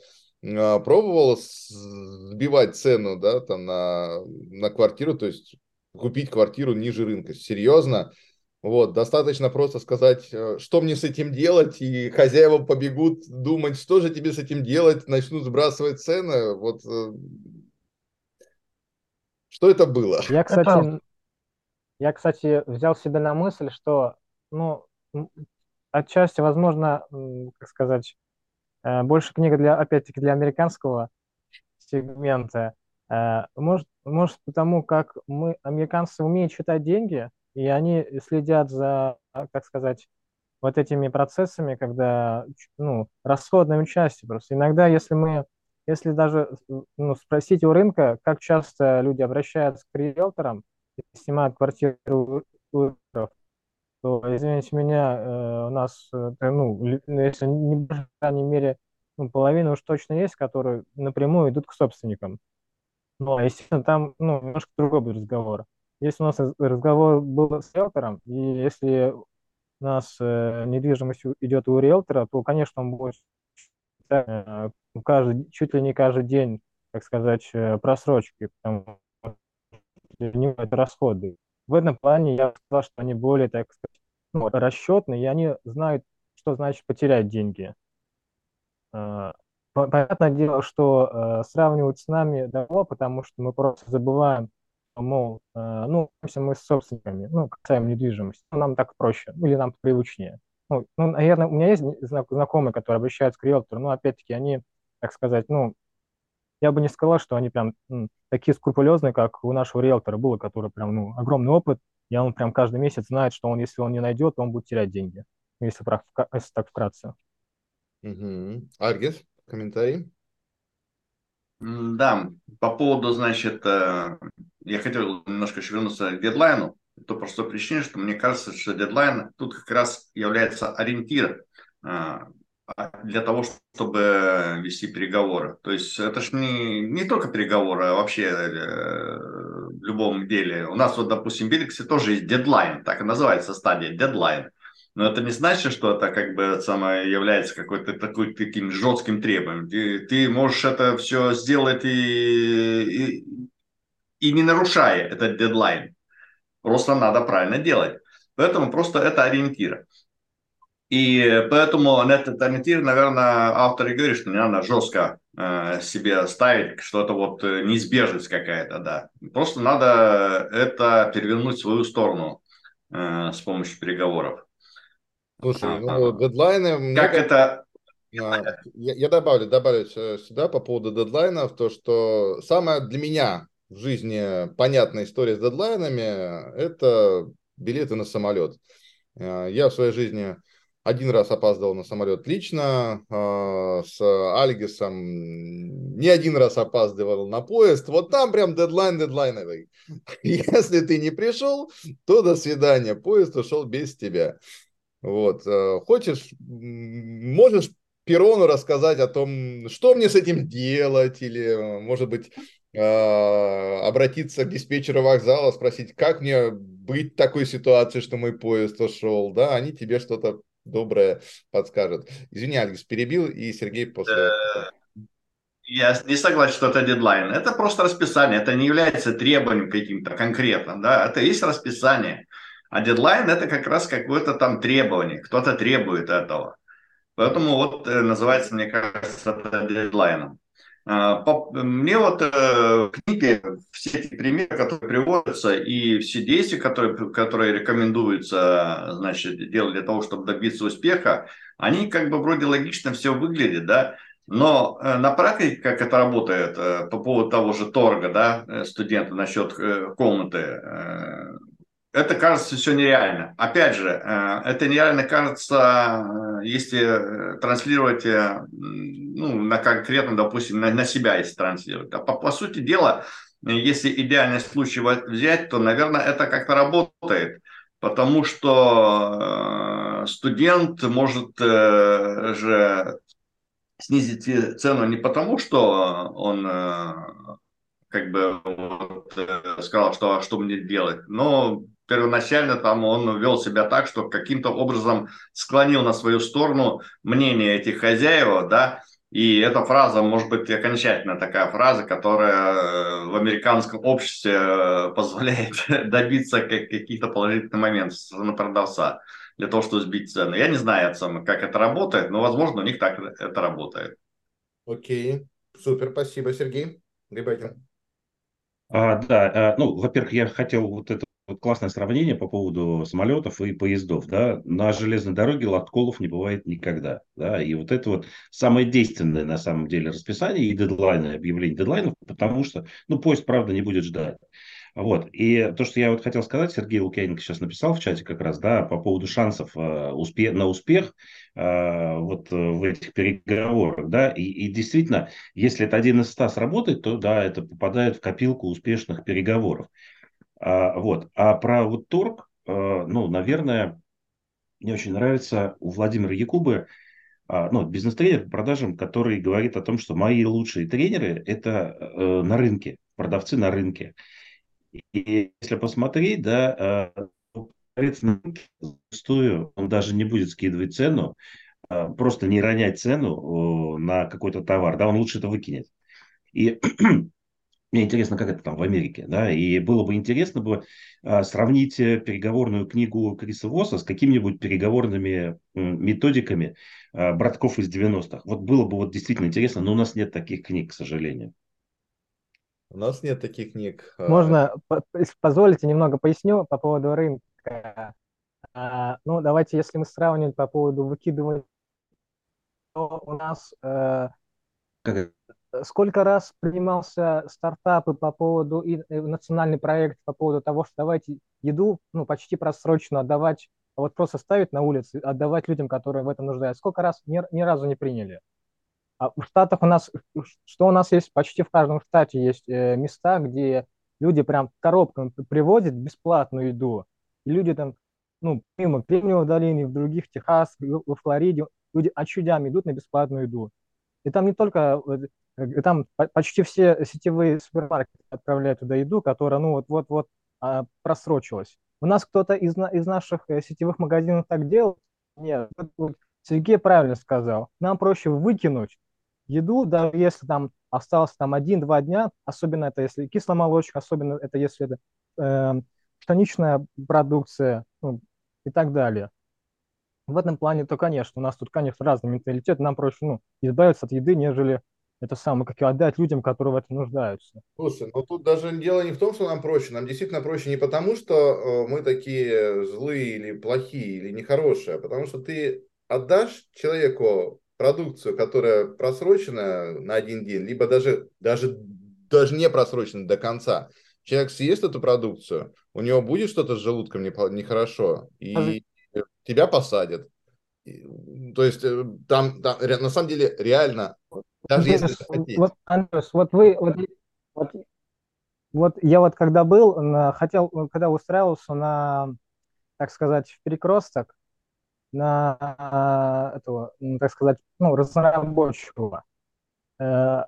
а, пробовал сбивать цену, да, там на, на квартиру, то есть купить квартиру ниже рынка. Серьезно? Вот, достаточно просто сказать, э, что мне с этим делать, и хозяева побегут думать, что же тебе с этим делать, начнут сбрасывать цены. Вот э, что это было? Я, кстати, я, кстати, взял себе на мысль, что, ну, отчасти, возможно, как сказать, э, больше книга для, опять-таки, для американского сегмента. Может, может, потому как мы, американцы, умеют читать деньги, и они следят за, как сказать, вот этими процессами, когда, ну, расходной частью просто. Иногда, если мы, если даже ну, спросить у рынка, как часто люди обращаются к риэлторам и снимают квартиру то, извините меня, э, у нас, э, ну, если не, по крайней мере, ну, половина уж точно есть, которые напрямую идут к собственникам. Но, естественно, там, ну, немножко другой будет разговор. Если у нас разговор был с риэлтором, и если у нас э, недвижимость идет у риэлтора, то, конечно, он будет э, каждый, чуть ли не каждый день, так сказать, э, просрочки, потому что это расходы. В этом плане я сказал, что они более, так сказать, ну, расчетные, и они знают, что значит потерять деньги. Э, понятное дело, что э, сравнивать с нами давно, потому что мы просто забываем мол, э, ну, мы с собственниками, ну, касаем недвижимости, ну, нам так проще, ну, или нам привычнее. Ну, ну, наверное, у меня есть знакомые, которые обращаются к риэлтору, но, опять-таки, они, так сказать, ну, я бы не сказал, что они прям такие скрупулезные, как у нашего риэлтора было, который прям, ну, огромный опыт, и он прям каждый месяц знает, что он, если он не найдет, он будет терять деньги, если, если так вкратце. Угу. Аргис, комментарий? Да, по поводу, значит, э, я хотел немножко еще вернуться к дедлайну. То по простой причине, что мне кажется, что дедлайн тут как раз является ориентиром э, для того, чтобы вести переговоры. То есть это же не, не только переговоры, а вообще э, любом деле. У нас вот, допустим, в Биликсе тоже есть дедлайн, так и называется стадия, дедлайн. Но это не значит, что это как бы самое является какой-то такой таким жестким требованием. Ты, ты можешь это все сделать и, и, и не нарушая этот дедлайн. Просто надо правильно делать. Поэтому просто это ориентир. И поэтому на этот ориентир, наверное, автор и говорит, что не надо жестко э, себе ставить что-то вот э, неизбежность какая-то, да. Просто надо это перевернуть в свою сторону э, с помощью переговоров. Слушай, ну, дедлайны... Как много... это... Я, я добавлю, добавлю сюда по поводу дедлайнов, то, что самое для меня в жизни понятная история с дедлайнами – это билеты на самолет. Я в своей жизни один раз опаздывал на самолет лично, э, с Альгисом не один раз опаздывал на поезд. Вот там прям дедлайн дедлайновый. Если ты не пришел, то до свидания, поезд ушел без тебя. Вот. Э, хочешь, можешь Перону рассказать о том, что мне с этим делать, или, может быть, э, обратиться к диспетчеру вокзала, спросить, как мне быть в такой ситуации, что мой поезд ушел, да, они тебе что-то доброе подскажет. Извини, Алекс, перебил, и Сергей после... Э, я не согласен, что это дедлайн. Это просто расписание. Это не является требованием каким-то конкретным. Да? Это есть расписание. А дедлайн это как раз какое-то там требование. Кто-то требует этого. Поэтому вот э, называется, мне кажется, это дедлайном. А, мне вот э, в книге все эти примеры, которые приводятся, и все действия, которые, которые рекомендуются значит, делать для того, чтобы добиться успеха, они как бы вроде логично все выглядят, да, но э, на практике, как это работает э, по поводу того же торга, да, студента насчет комнаты, это кажется все нереально. Опять же, э, это нереально кажется, э, если э, транслировать ну, на конкретно, допустим, на, на себя, если транслировать. А по, по сути дела, если идеальный случай взять, то, наверное, это как-то работает. Потому что студент может же снизить цену не потому, что он как бы вот, сказал, что, что мне делать, но первоначально там он вел себя так, что каким-то образом склонил на свою сторону мнение этих хозяев, да, и эта фраза может быть окончательно такая фраза, которая э, в американском обществе э, позволяет добиться каких-то положительных моментов на продавца для того, чтобы сбить цены. Я не знаю, как это работает, но, возможно, у них так это работает. Окей, супер, спасибо, Сергей. Грибакин. А, да, а, ну, во-первых, я хотел вот это вот классное сравнение по поводу самолетов и поездов. Да? На железной дороге лотколов не бывает никогда. Да? И вот это вот самое действенное на самом деле расписание и дедлайны, объявление дедлайнов, потому что ну, поезд, правда, не будет ждать. Вот. И то, что я вот хотел сказать, Сергей Лукьяненко сейчас написал в чате как раз, да, по поводу шансов э, успех, на успех э, вот в этих переговорах, да, и, и действительно, если это один из ста сработает, то, да, это попадает в копилку успешных переговоров. А, вот. А про вот торг, а, ну, наверное, мне очень нравится у Владимира Якубы, а, ну, бизнес-тренер по продажам, который говорит о том, что мои лучшие тренеры – это э, на рынке, продавцы на рынке. И если посмотреть, да, продавец на рынке зачастую он даже не будет скидывать цену, просто не ронять цену на какой-то товар, да, он лучше это выкинет. И мне интересно, как это там в Америке, да, и было бы интересно бы а, сравнить э, переговорную книгу Криса Восса с какими-нибудь переговорными методиками а, братков из 90-х. Вот было бы вот действительно интересно, но у нас нет таких книг, к сожалению. У нас нет таких книг. А. Можно, позволите, немного поясню по поводу рынка. Ну, давайте, если мы сравним по поводу выкидывания, то у нас э, как сколько раз принимался стартапы по поводу и э, национальный проект по поводу того, что давайте еду, ну, почти просрочно отдавать, а вот просто ставить на улице, отдавать людям, которые в этом нуждаются. Сколько раз ни, ни разу не приняли. А в Штатах у нас, что у нас есть, почти в каждом штате есть э, места, где люди прям коробками привозят бесплатную еду. И люди там, ну, мимо Кремниевой долины, в других, Техас, во Флориде, люди очудями идут на бесплатную еду. И там не только Э, там почти все сетевые супермаркеты отправляют туда еду, которая, ну, вот-вот-вот а, просрочилась. У нас кто-то из, из наших э, сетевых магазинов так делал? Нет. Сергей правильно сказал. Нам проще выкинуть еду, даже если там осталось там один-два дня, особенно это если кисломолочка, особенно это если это э, штаничная продукция ну, и так далее. В этом плане, то, конечно, у нас тут, конечно, разный менталитет, нам проще ну, избавиться от еды, нежели это самое, как и отдать людям, которые в этом нуждаются. Слушай, ну тут даже дело не в том, что нам проще. Нам действительно проще не потому, что э, мы такие злые или плохие, или нехорошие, а потому что ты отдашь человеку продукцию, которая просрочена на один день, либо даже, даже, даже не просрочена до конца. Человек съест эту продукцию, у него будет что-то с желудком нехорошо, и тебя посадят. То есть э, там, там на самом деле реально даже если хотите. Вот, Андрюс, вот вы, вот, вот, вот я вот когда был, на, хотел, когда устраивался на, так сказать, в перекресток, на этого, так сказать, ну, разнорабочего, э,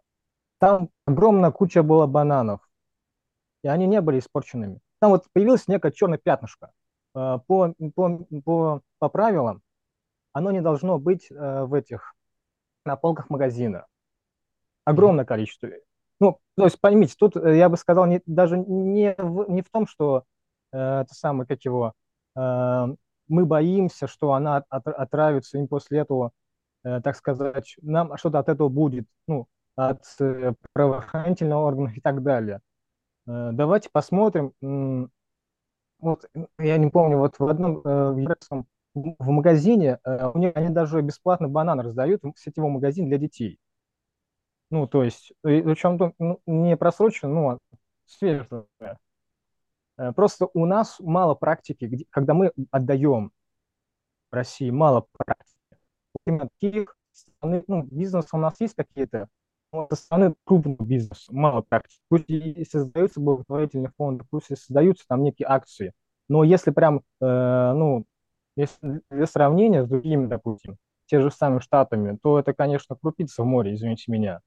там огромная куча была бананов, и они не были испорченными. Там вот появилось некое черное пятнышко. Э, по, по, по, по правилам оно не должно быть э, в этих, на полках магазина огромное количество. Ну, то есть поймите, тут э, я бы сказал не, даже не в, не в том, что э, это самое, как его, э, мы боимся, что она от, отравится, и после этого, э, так сказать, нам что-то от этого будет, ну, от э, правоохранительных органов и так далее. Э, давайте посмотрим. Вот, я не помню, вот в одном э, в, в магазине э, у них они даже бесплатно банан раздают в сетевом магазине для детей. Ну, то есть, причем ну, не просрочено, ну, а свежее. Э, просто у нас мало практики, где, когда мы отдаем России, мало практики. Именно таких стороны, ну, бизнес у нас есть какие-то, но со стороны крупного бизнеса мало практики. Пусть и создаются благотворительные фонды, пусть и создаются там некие акции, но если прям, э, ну, если для сравнения с другими, допустим, те же самыми штатами, то это, конечно, крупица в море, извините меня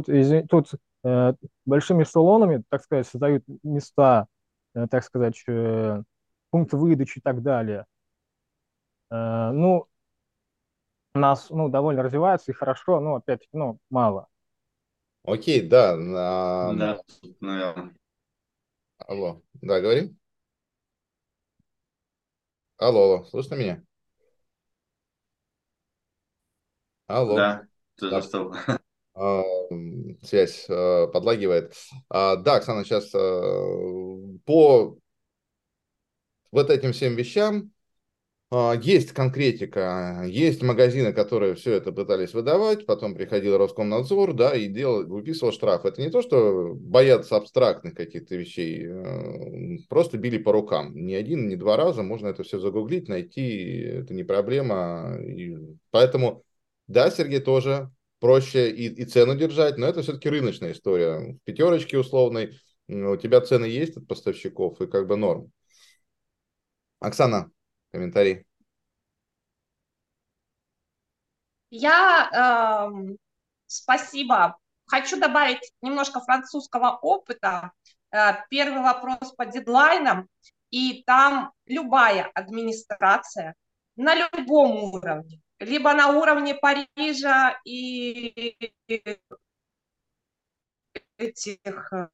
тут, тут э, большими эшелонами, так сказать, создают места, э, так сказать, э, пункты выдачи и так далее. Э, ну, у нас ну, довольно развивается и хорошо, но опять-таки, ну, мало. Окей, да. На... Да, наверное. Алло, да, говорим? Алло, алло, слышно меня? Алло. Да, ты да. застал. Связь э, подлагивает. А, да, Оксана, сейчас э, по вот этим всем вещам а, есть конкретика, есть магазины, которые все это пытались выдавать, потом приходил Роскомнадзор, да, и делал, выписывал штраф. Это не то, что боятся абстрактных каких-то вещей, э, просто били по рукам. Ни один, ни два раза, можно это все загуглить, найти, это не проблема. И поэтому, да, Сергей, тоже проще и, и цену держать, но это все-таки рыночная история. В пятерочке условной у тебя цены есть от поставщиков и как бы норм. Оксана, комментарий. Я э, спасибо. Хочу добавить немножко французского опыта. Э, первый вопрос по дедлайнам, и там любая администрация на любом уровне либо на уровне Парижа и этих э,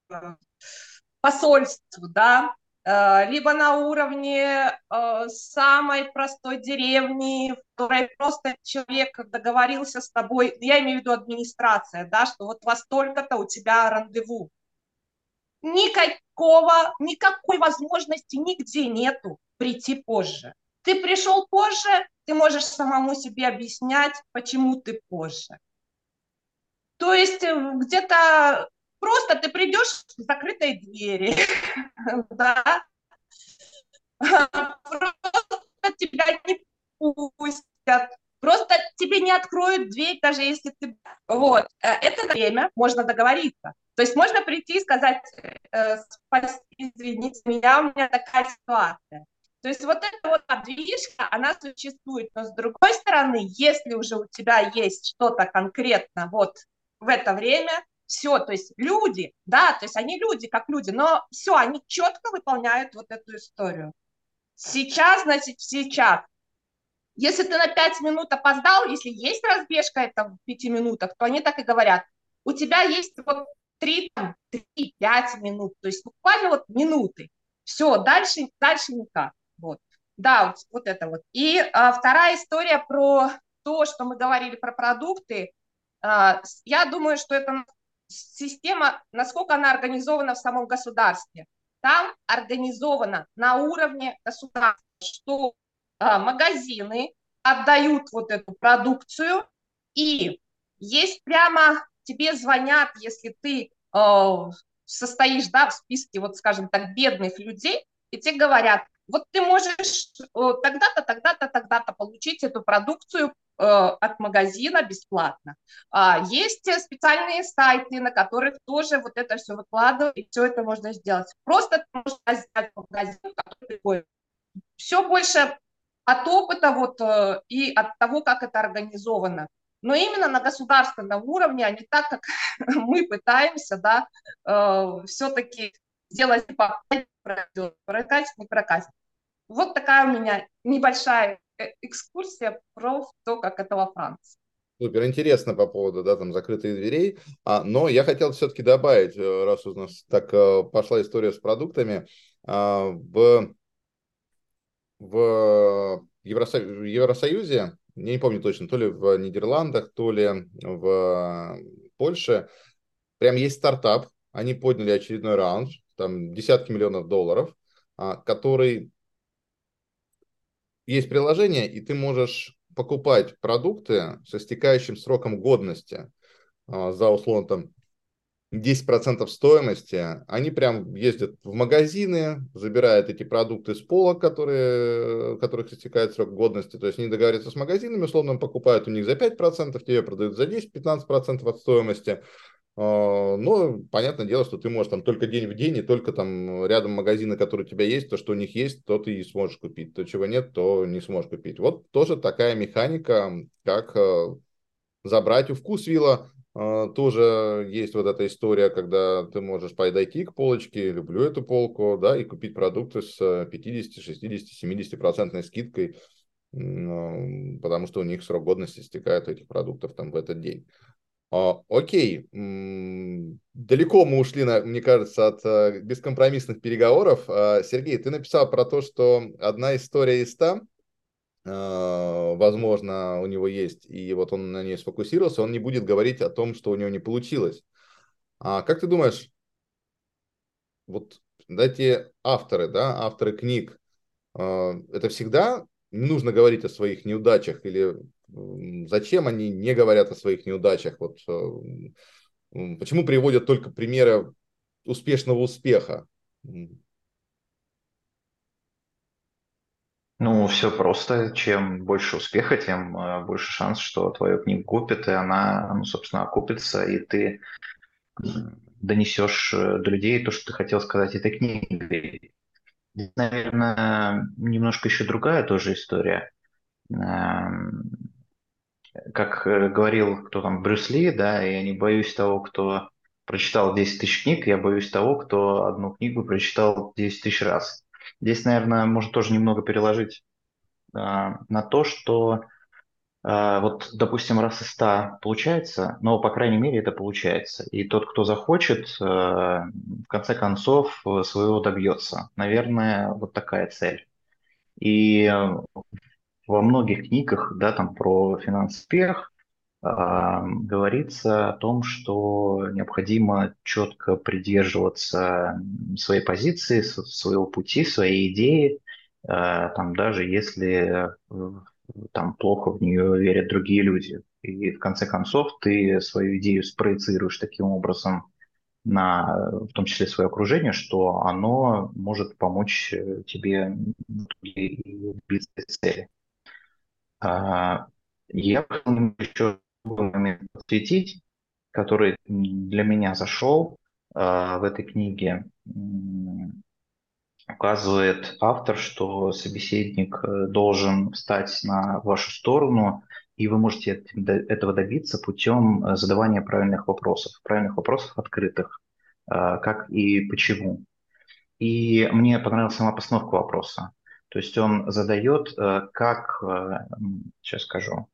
посольств, да, э, либо на уровне э, самой простой деревни, в которой просто человек договорился с тобой, я имею в виду администрация, да, что вот во столько-то у тебя рандеву. Никакого, никакой возможности нигде нету прийти позже. Ты пришел позже, ты можешь самому себе объяснять, почему ты позже. То есть э, где-то просто ты придешь к закрытой двери, да, просто тебя не пустят, просто тебе не откроют дверь, даже если ты... Вот, э, это время можно договориться. То есть можно прийти и сказать, э, извините меня, у меня такая ситуация. То есть вот эта вот подвижка, она существует. Но с другой стороны, если уже у тебя есть что-то конкретно, вот в это время все, то есть люди, да, то есть они люди, как люди, но все, они четко выполняют вот эту историю. Сейчас, значит, сейчас. Если ты на 5 минут опоздал, если есть разбежка это в 5 минутах, то они так и говорят. У тебя есть вот 3, 3 5 минут, то есть буквально вот минуты. Все, дальше, дальше никак. Вот. Да, вот, это вот. И а, вторая история про то, что мы говорили про продукты. А, я думаю, что это система, насколько она организована в самом государстве. Там организовано на уровне государства, что а, магазины отдают вот эту продукцию, и есть прямо тебе звонят, если ты э, состоишь да, в списке, вот скажем так, бедных людей, и тебе говорят, вот ты можешь тогда-то, тогда-то, тогда-то получить эту продукцию э, от магазина бесплатно. А, есть специальные сайты, на которых тоже вот это все выкладывают, и все это можно сделать. Просто можно взять магазин, который все больше от опыта вот, э, и от того, как это организовано. Но именно на государственном уровне, а не так, как мы пытаемся, да, э, все-таки сделать типа прокатит, не прокатит. Вот такая у меня небольшая э, экскурсия про то, как это во Франции. Супер интересно по поводу да, там, закрытых дверей. А, но я хотел все-таки добавить, э, раз у нас так а, пошла история с продуктами, а, в, в Евросоюзе, в Евросоюзе, я не помню точно, то ли в Нидерландах, то ли в Польше, прям есть стартап, они подняли очередной раунд, там десятки миллионов долларов, а, который есть приложение, и ты можешь покупать продукты со стекающим сроком годности а, за условно там 10% стоимости, они прям ездят в магазины, забирают эти продукты с полок, которые, которых истекает срок годности, то есть они договариваются с магазинами, условно покупают у них за 5%, тебе продают за 10-15% от стоимости, но понятное дело, что ты можешь там только день в день, и только там рядом магазины, которые у тебя есть, то, что у них есть, то ты и сможешь купить. То, чего нет, то не сможешь купить. Вот тоже такая механика, как а, забрать у вкусвилла. А, тоже есть вот эта история, когда ты можешь подойти к полочке, люблю эту полку, да, и купить продукты с 50, 60, 70 процентной скидкой, потому что у них срок годности стекает у этих продуктов там в этот день. А, окей, далеко мы ушли, мне кажется, от э, бескомпромиссных переговоров. А, Сергей, ты написал про то, что одна история из ста, а, возможно, у него есть, и вот он на ней сфокусировался, он не будет говорить о том, что у него не получилось. А как ты думаешь, вот эти авторы, да, авторы книг, это всегда не нужно говорить о своих неудачах или зачем они не говорят о своих неудачах? Вот э, почему приводят только примеры успешного успеха? Ну, все просто. Чем больше успеха, тем э, больше шанс, что твою книгу купят, и она, ну, собственно, окупится, и ты донесешь э, до людей то, что ты хотел сказать этой книгой. Наверное, немножко еще другая тоже история. Как э, говорил кто там, Брюс Ли, да, я не боюсь того, кто прочитал 10 тысяч книг, я боюсь того, кто одну книгу прочитал 10 тысяч раз. Здесь, наверное, можно тоже немного переложить э, на то, что э, вот, допустим, раз из 100 получается, но, по крайней мере, это получается. И тот, кто захочет, э, в конце концов, своего добьется. Наверное, вот такая цель. И э, во многих книгах, да, там про финансовый успех, э, говорится о том, что необходимо четко придерживаться своей позиции, своего пути, своей идеи, э, там даже если там плохо в нее верят другие люди. И в конце концов ты свою идею спроецируешь таким образом на, в том числе свое окружение, что оно может помочь тебе добиться цели. А, я хотел еще момент подсветить, который для меня зашел а, в этой книге. Указывает автор, что собеседник э, должен встать на вашу сторону и вы можете этого добиться путем э, задавания правильных вопросов, правильных вопросов открытых, э, как и почему. И мне понравилась сама постановка вопроса. То есть он задает, э, как, сейчас скажу,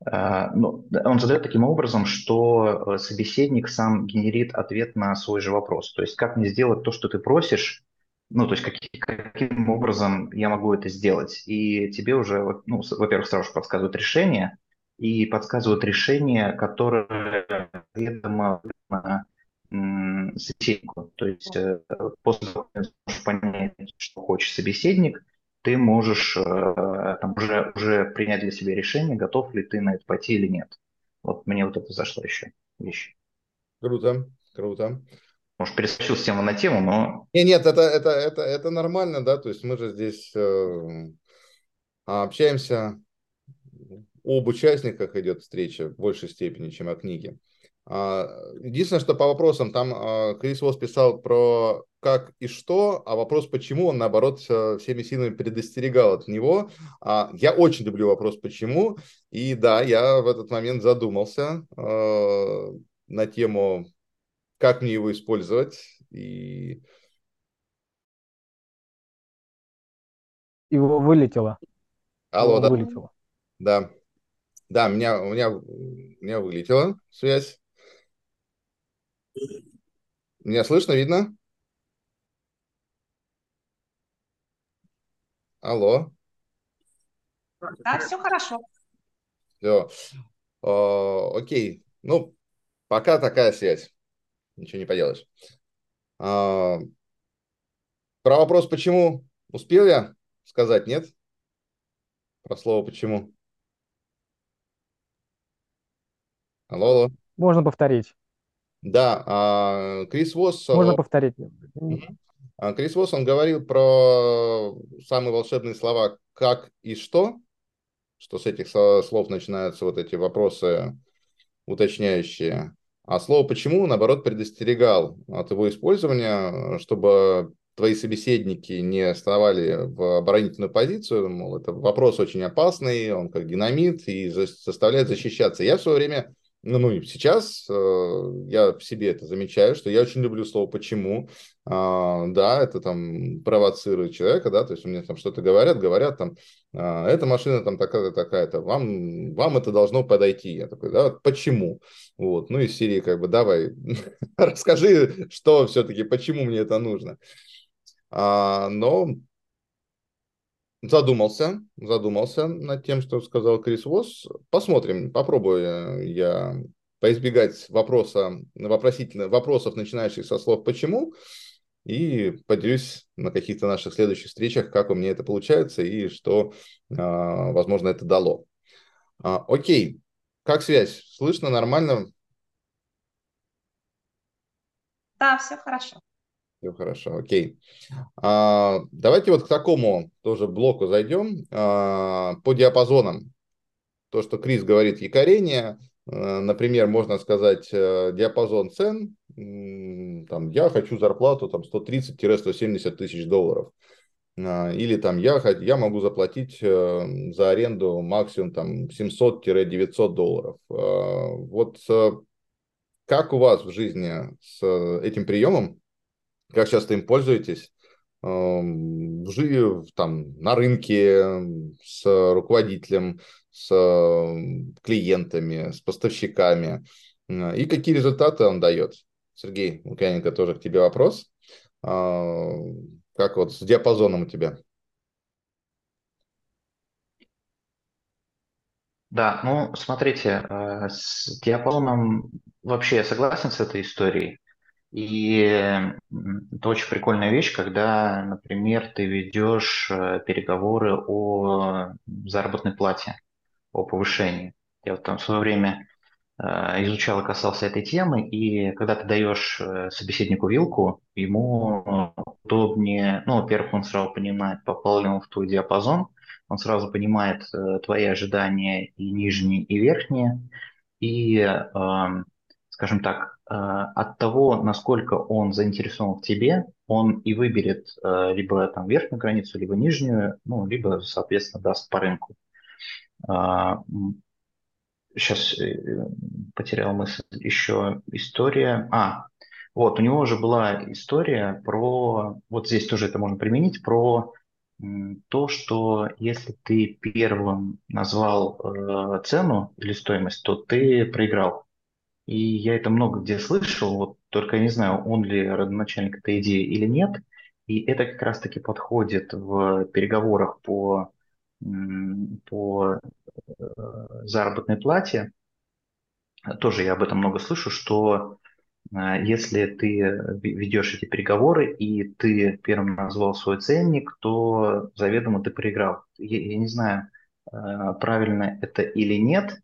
ну, он задает таким образом, что собеседник сам генерит ответ на свой же вопрос. То есть как мне сделать то, что ты просишь, ну, то есть как, каким образом я могу это сделать. И тебе уже, ну, во-первых, сразу же подсказывают решение, и подсказывают решение, которое ведомо собеседнику. То есть э, после того, как понять, что хочет собеседник, ты можешь э, там, уже, уже принять для себя решение, готов ли ты на это пойти или нет. Вот мне вот это зашло еще вещь. Круто, круто. Может, перескочил с темы на тему, но... Не, нет, это, это, это, это нормально, да, то есть мы же здесь э, общаемся, об участниках идет встреча в большей степени, чем о книге. А, единственное, что по вопросам, там а, Крис Восс писал про как и что, а вопрос почему, он наоборот всеми силами предостерегал от него. А, я очень люблю вопрос почему, и да, я в этот момент задумался на тему как мне его использовать. И... Его вылетело. Алло, его да. Вылетело. Да. Да, меня, у, меня, у меня вылетела связь. Меня слышно, видно? Алло. Да, все хорошо. Все. О, окей. Ну, пока такая связь ничего не поделаешь. А, про вопрос «почему» успел я сказать, нет? Про слово «почему». Алло, алло. Можно повторить. Да, а, Крис Восс... Можно повторить. А, Крис Восс, он говорил про самые волшебные слова «как» и «что», что с этих слов начинаются вот эти вопросы уточняющие. А слово «почему», наоборот, предостерегал от его использования, чтобы твои собеседники не вставали в оборонительную позицию, мол, это вопрос очень опасный, он как динамит и заставляет защищаться. Я в свое время ну, ну и сейчас э, я в себе это замечаю, что я очень люблю слово «почему». А, да, это там провоцирует человека, да, то есть мне там что-то говорят, говорят там, а, эта машина там такая-то, такая-то, вам, вам это должно подойти. Я такой, да, почему? Вот, ну из серии как бы давай, расскажи, что все-таки, почему мне это нужно. А, но Задумался, задумался над тем, что сказал Крис Восс. Посмотрим, попробую я поизбегать вопроса, вопросительно, вопросов, начинающих со слов «почему», и поделюсь на каких-то наших следующих встречах, как у меня это получается и что, а, возможно, это дало. А, окей, как связь? Слышно нормально? Да, все хорошо. Все хорошо, окей. А, давайте вот к такому тоже блоку зайдем а, по диапазонам. То, что Крис говорит, якорение, а, например, можно сказать а, диапазон цен, там, я хочу зарплату там 130-170 тысяч долларов. А, или там я, я могу заплатить а, за аренду максимум там 700-900 долларов. А, вот как у вас в жизни с этим приемом? Как часто им пользуетесь, эм, в, там, на рынке, с руководителем, с эм, клиентами, с поставщиками, э, и какие результаты он дает. Сергей Лукьяненко, тоже к тебе вопрос. А, как вот с диапазоном у тебя? Да, ну, смотрите, э, с диапазоном вообще я согласен с этой историей. И это очень прикольная вещь, когда, например, ты ведешь э, переговоры о заработной плате, о повышении. Я вот там в свое время э, изучал и касался этой темы, и когда ты даешь э, собеседнику вилку, ему удобнее, ну, во-первых, он сразу понимает, попал ли он в твой диапазон, он сразу понимает твои ожидания и нижние, и верхние, и, эм, скажем так, Э, от того, насколько он заинтересован в тебе, он и выберет э, либо там верхнюю границу, либо нижнюю, ну, либо, соответственно, даст по рынку. Сейчас э, потерял мысль, еще история, а, вот, у него уже была история про, вот здесь тоже это можно применить, про то, что если ты первым назвал цену или стоимость, то ты проиграл. И я это много где слышал, вот только не знаю, он ли родоначальник этой идеи или нет. И это как раз-таки подходит в переговорах по, по э, заработной плате. Тоже я об этом много слышу, что э, если ты ведешь эти переговоры и ты первым назвал свой ценник, то заведомо ты проиграл. Я, я не знаю, э, правильно это или нет,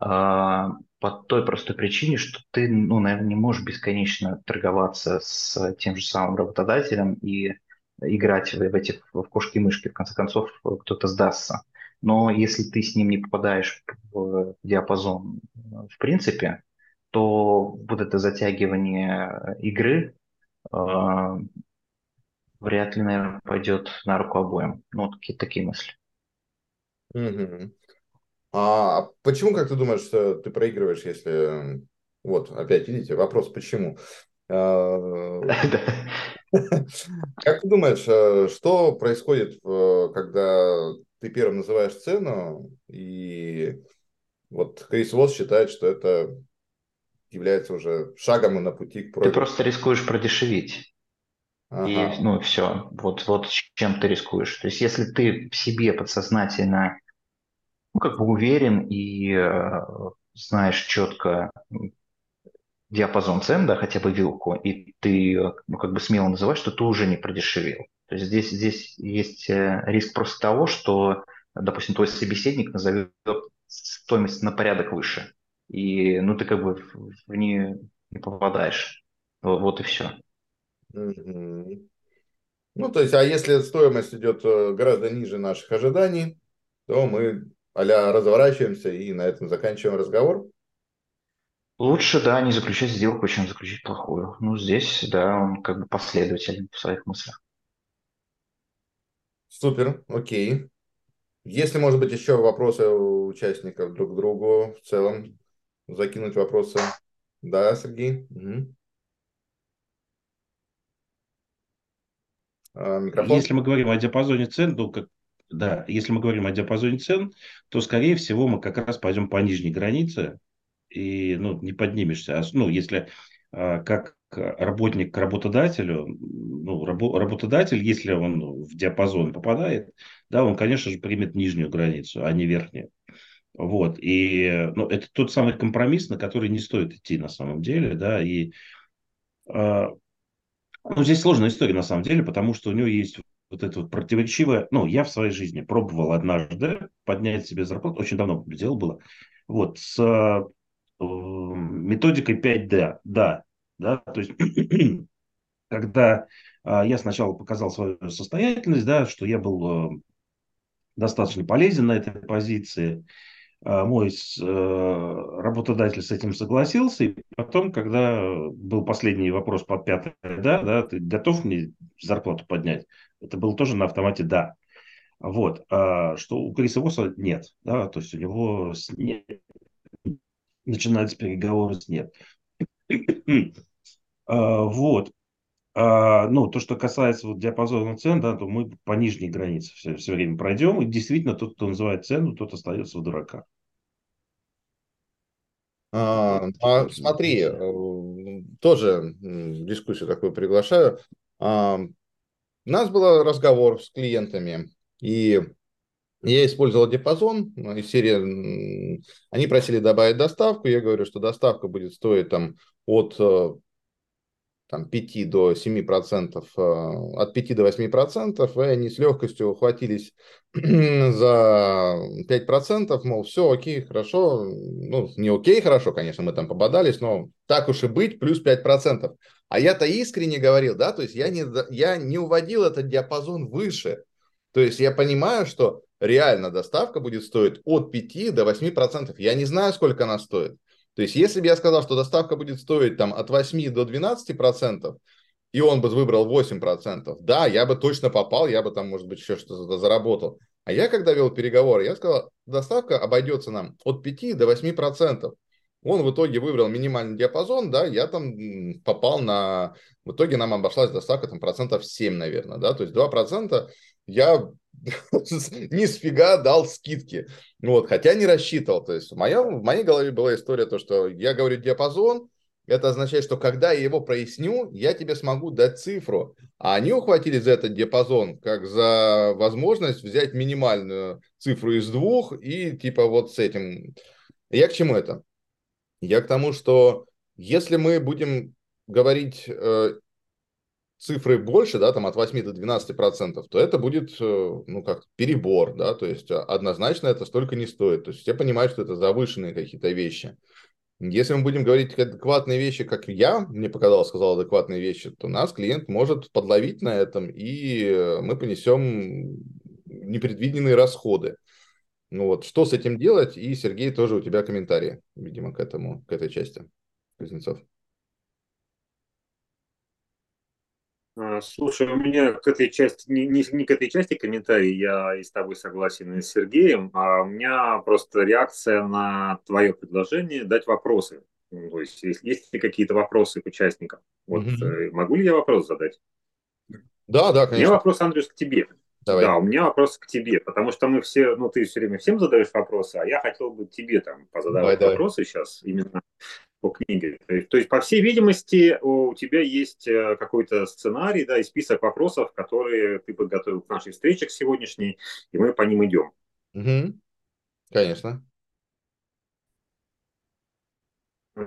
а, по той простой причине, что ты, ну, наверное, не можешь бесконечно торговаться с тем же самым работодателем и играть в, в эти в кошки-мышки. В конце концов, кто-то сдастся. Но если ты с ним не попадаешь в диапазон в принципе, то вот это затягивание игры э, вряд ли, наверное, пойдет на руку обоим. Ну, вот такие, такие мысли. Угу. А почему, как ты думаешь, что ты проигрываешь, если... Вот, опять, видите, вопрос почему. А, как ты думаешь, э, что происходит, когда ты первым называешь цену, и вот Крис Восс считает, что это является уже шагом на пути к проигрышу. Ты просто рискуешь продешевить. Ага. И, ну, все. Вот, вот чем ты рискуешь. То есть, если ты в себе подсознательно ну, как бы уверен и э, знаешь четко диапазон цен, да, хотя бы вилку, и ты ну, как бы смело называешь, что ты уже не продешевил. То есть здесь, здесь есть э, риск просто того, что, допустим, твой собеседник назовет стоимость на порядок выше. И ну ты как бы в нее не попадаешь. Вот, вот и все. Ну, то есть, а если стоимость идет э, гораздо ниже наших ожиданий, то мы а разворачиваемся и на этом заканчиваем разговор? Лучше, да, не заключать сделку, чем заключить плохую. Ну, здесь, да, он как бы последователен в своих мыслях. Супер, окей. Если, может быть, еще вопросы у участников друг к другу в целом, закинуть вопросы. Да, Сергей? Угу. Микрофон. Если мы говорим о диапазоне цен, то как да, если мы говорим о диапазоне цен, то, скорее всего, мы как раз пойдем по нижней границе и ну, не поднимешься. А, ну, если а, как работник к работодателю, ну, работодатель, если он в диапазон попадает, да, он, конечно же, примет нижнюю границу, а не верхнюю. Вот, и ну, это тот самый компромисс, на который не стоит идти на самом деле, да, и э, ну, здесь сложная история на самом деле, потому что у него есть вот это вот противоречивое, ну, я в своей жизни пробовал однажды поднять себе зарплату, очень давно делал было, вот, с э, методикой 5D, да, да, то есть, когда э, я сначала показал свою состоятельность, да, что я был э, достаточно полезен на этой позиции, мой э, работодатель с этим согласился, и потом, когда был последний вопрос под пятое, да, да, ты готов мне зарплату поднять? это было тоже на автомате «да». Вот. А что у Криса Восса нет. Да? То есть у него с нет. начинаются переговоры с «нет». а, вот. А, ну, то, что касается вот диапазона цен, да, то мы по нижней границе все, все время пройдем. И действительно, тот, кто называет цену, тот остается в дураках. А, а, смотри, э, тоже дискуссию такую приглашаю. А, у нас был разговор с клиентами, и я использовал диапазон из серии, они просили добавить доставку, я говорю, что доставка будет стоить там от э, там, 5 до 7 процентов, э, от 5 до 8 процентов, и они с легкостью ухватились за 5 процентов, мол, все окей, хорошо, ну, не окей, хорошо, конечно, мы там пободались, но так уж и быть, плюс 5 процентов. А я-то искренне говорил, да, то есть я не, я не уводил этот диапазон выше. То есть я понимаю, что реально доставка будет стоить от 5 до 8 процентов. Я не знаю, сколько она стоит. То есть если бы я сказал, что доставка будет стоить там от 8 до 12 процентов, и он бы выбрал 8 процентов, да, я бы точно попал, я бы там, может быть, еще что-то заработал. А я, когда вел переговоры, я сказал, доставка обойдется нам от 5 до 8 процентов. Он в итоге выбрал минимальный диапазон, да, я там попал на... В итоге нам обошлась доставка там процентов 7, наверное, да, то есть 2 процента я ни с фига дал скидки. Вот, хотя не рассчитывал. То есть в, моем, в моей голове была история, то, что я говорю диапазон, это означает, что когда я его проясню, я тебе смогу дать цифру. А они ухватили за этот диапазон, как за возможность взять минимальную цифру из двух и типа вот с этим. Я к чему это? Я к тому, что если мы будем говорить э, цифры больше, да, там от 8 до 12 процентов, то это будет, э, ну, как перебор, да, то есть а, однозначно это столько не стоит. То есть все понимают, что это завышенные какие-то вещи. Если мы будем говорить адекватные вещи, как я, мне показалось, сказал адекватные вещи, то нас клиент может подловить на этом, и э, мы понесем непредвиденные расходы. Ну вот, что с этим делать? И, Сергей, тоже у тебя комментарии, видимо, к этому, к этой части. Кузнецов. А, слушай, у меня к этой части, не, не, не к этой части комментарий, я и с тобой согласен, и с Сергеем, а у меня просто реакция на твое предложение дать вопросы. Ну, то есть, есть, есть ли какие-то вопросы к участникам? Вот mm могу ли я вопрос задать? Да, да, конечно. У меня вопрос, Андрюс, к тебе. Давай. Да, у меня вопрос к тебе, потому что мы все, ну, ты все время всем задаешь вопросы, а я хотел бы тебе там позадавать давай, вопросы давай. сейчас именно по книге. То есть, по всей видимости, у тебя есть э, какой-то сценарий, да, и список вопросов, которые ты подготовил к нашей встрече к сегодняшней, и мы по ним идем. Угу. Конечно.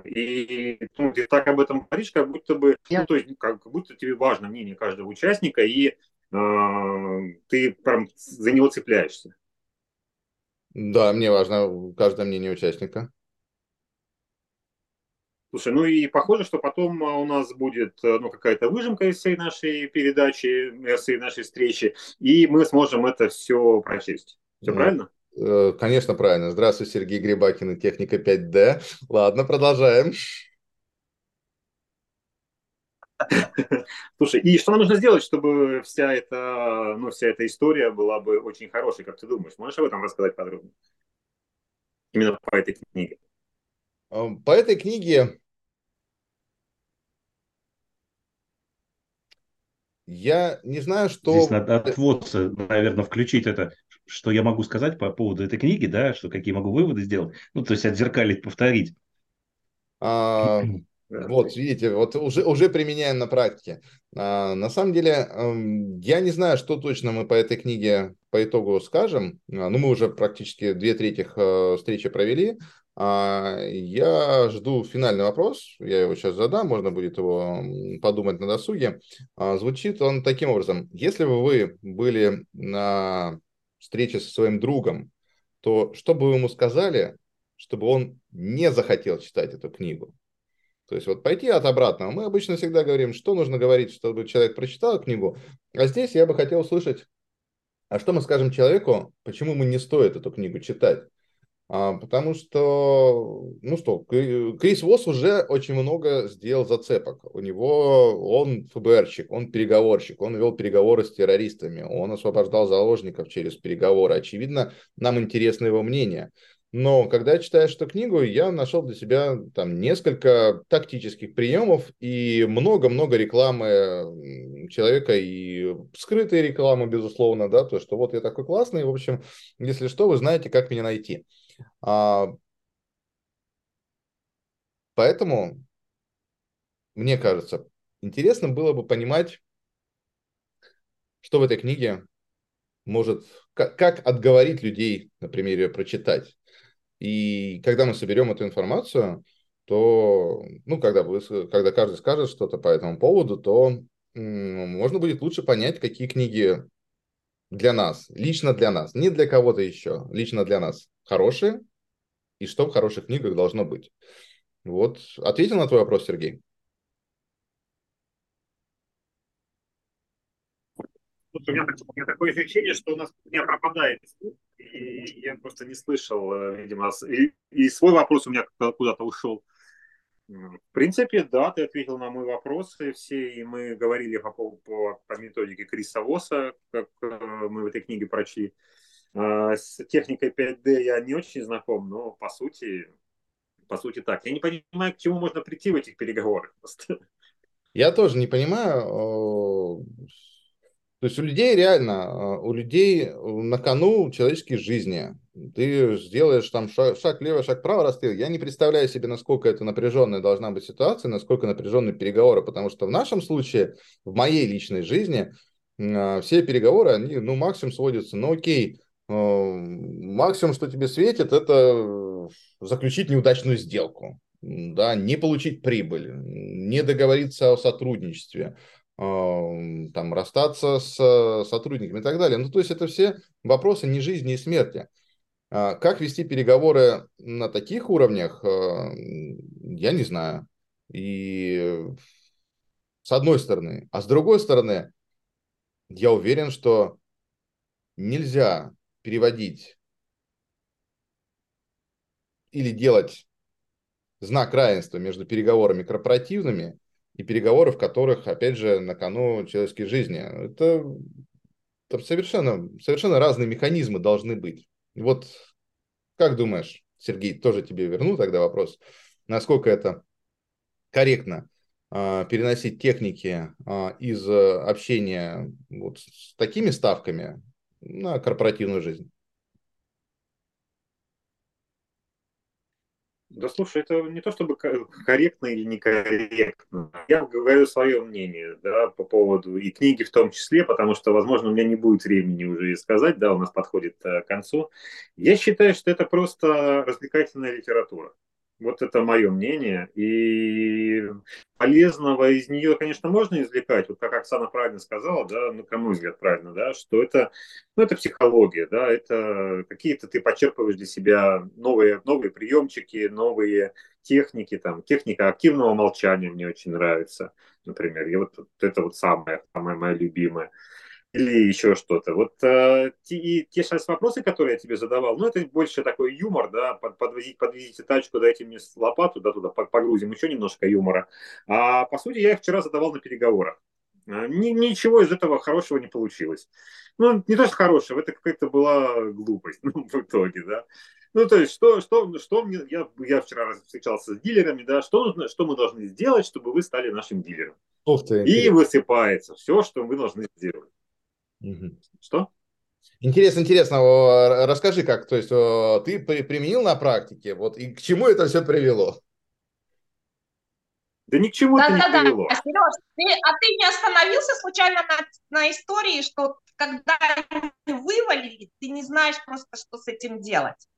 И ну, ты так об этом говоришь, как будто бы, ну, то есть, как, как будто тебе важно мнение каждого участника, и э, ты прям за него цепляешься. Да, мне важно каждое мнение участника. Слушай, ну и похоже, что потом а, у нас будет э, ну, какая-то выжимка из всей нашей передачи, из э, всей нашей встречи, и мы сможем это все прочесть. Все ну, правильно? Э, конечно, правильно. Здравствуй, Сергей Грибакин и техника 5D. Ладно, продолжаем. Слушай, и что нам нужно сделать, чтобы вся эта, ну, вся эта история была бы очень хорошей, как ты думаешь? Можешь об этом рассказать подробно? Именно по этой книге. По этой книге я не знаю, что... Здесь надо отводца, наверное, включить это, что я могу сказать по поводу этой книги, да, что какие могу выводы сделать, ну, то есть отзеркалить, повторить. А, вот, видите, вот уже, уже применяем на практике. А, на самом деле, я не знаю, что точно мы по этой книге по итогу скажем. А, ну, мы уже практически две трети э, встречи провели. А, я жду финальный вопрос, я его сейчас задам, можно будет его подумать на досуге. А, звучит он таким образом. Если бы вы были на встрече со своим другом, то что бы вы ему сказали, чтобы он не захотел читать эту книгу? То есть вот пойти от обратного. Мы обычно всегда говорим, что нужно говорить, чтобы человек прочитал книгу. А здесь я бы хотел услышать, а что мы скажем человеку, почему ему не стоит эту книгу читать? А, потому что, ну что, Крис Восс уже очень много сделал зацепок. У него, он ФБРщик, он переговорщик, он вел переговоры с террористами, он освобождал заложников через переговоры. Очевидно, нам интересно его мнение. Но когда я читаю эту книгу, я нашел для себя там несколько тактических приемов и много-много рекламы человека и скрытой рекламы, безусловно, да, то, что вот я такой классный, в общем, если что, вы знаете, как меня найти. А, поэтому, мне кажется, интересно было бы понимать, что в этой книге может, как, как отговорить людей, например, ее прочитать. И когда мы соберем эту информацию, то, ну, когда, вы, когда каждый скажет что-то по этому поводу, то можно будет лучше понять, какие книги для нас, лично для нас, не для кого-то еще, лично для нас хорошие, и что в хороших книгах должно быть. Вот, ответил на твой вопрос, Сергей? у меня, у меня такое ощущение, что у нас у меня пропадает и я просто не слышал, э, видимо, и, и свой вопрос у меня куда-то ушел. В принципе, да, ты ответил на мои вопросы все, и мы говорили по, по, по методике Криса Воса, как э, мы в этой книге прочли. А, с техникой 5D я не очень знаком, но по сути, по сути так. Я не понимаю, к чему можно прийти в этих переговорах. Я тоже не понимаю. То есть у людей реально, у людей на кону человеческие жизни. Ты сделаешь там шаг, шаг лево, шаг право, расстрел. Я не представляю себе, насколько это напряженная должна быть ситуация, насколько напряженные переговоры, потому что в нашем случае, в моей личной жизни, а, все переговоры, они, ну, максимум сводятся, ну, окей, максимум, что тебе светит, это заключить неудачную сделку, да, не получить прибыль, не договориться о сотрудничестве, там, расстаться с сотрудниками и так далее. Ну, то есть это все вопросы не жизни и смерти. А как вести переговоры на таких уровнях, а, я не знаю. И с одной стороны. А с другой стороны, я уверен, что нельзя переводить или делать знак равенства между переговорами корпоративными и переговоры, в которых, опять же, на кону человеческой жизни. Это, это совершенно, совершенно разные механизмы должны быть. Вот как думаешь, Сергей, тоже тебе верну тогда вопрос, насколько это корректно э, переносить техники э, из общения вот с такими ставками на корпоративную жизнь? Да слушай, это не то чтобы корректно или некорректно. Я говорю свое мнение да, по поводу и книги в том числе, потому что, возможно, у меня не будет времени уже сказать, да, у нас подходит э, к концу. Я считаю, что это просто развлекательная литература. Вот это мое мнение. И полезного из нее, конечно, можно извлекать. Вот как Оксана правильно сказала, да, ну, на мой взгляд, правильно, да, что это, ну, это психология, да, это какие-то ты почерпываешь для себя новые, новые приемчики, новые техники, там, техника активного молчания мне очень нравится, например. И вот, это вот самое, самое мое любимое или еще что-то. Вот э, те, и те сейчас вопросы, которые я тебе задавал, ну, это больше такой юмор, да, под, подвозить, подвезите тачку, дайте мне лопату, да, туда погрузим, еще немножко юмора. А по сути, я их вчера задавал на переговорах. А, ни, ничего из этого хорошего не получилось. Ну, не то, что хорошего, это какая-то была глупость ну, в итоге, да. Ну, то есть, что, что, что мне, я, я вчера встречался с дилерами, да, что нужно, что мы должны сделать, чтобы вы стали нашим дилером. Ух ты, и высыпается все, что вы должны сделать. Угу. Что? Интересно, интересно. Расскажи, как, то есть ты применил на практике, вот и к чему это все привело? Да ни к чему да, это да, не да. привело. Сереж, ты, а ты не остановился случайно на, на истории, что когда вывалили, ты не знаешь просто, что с этим делать.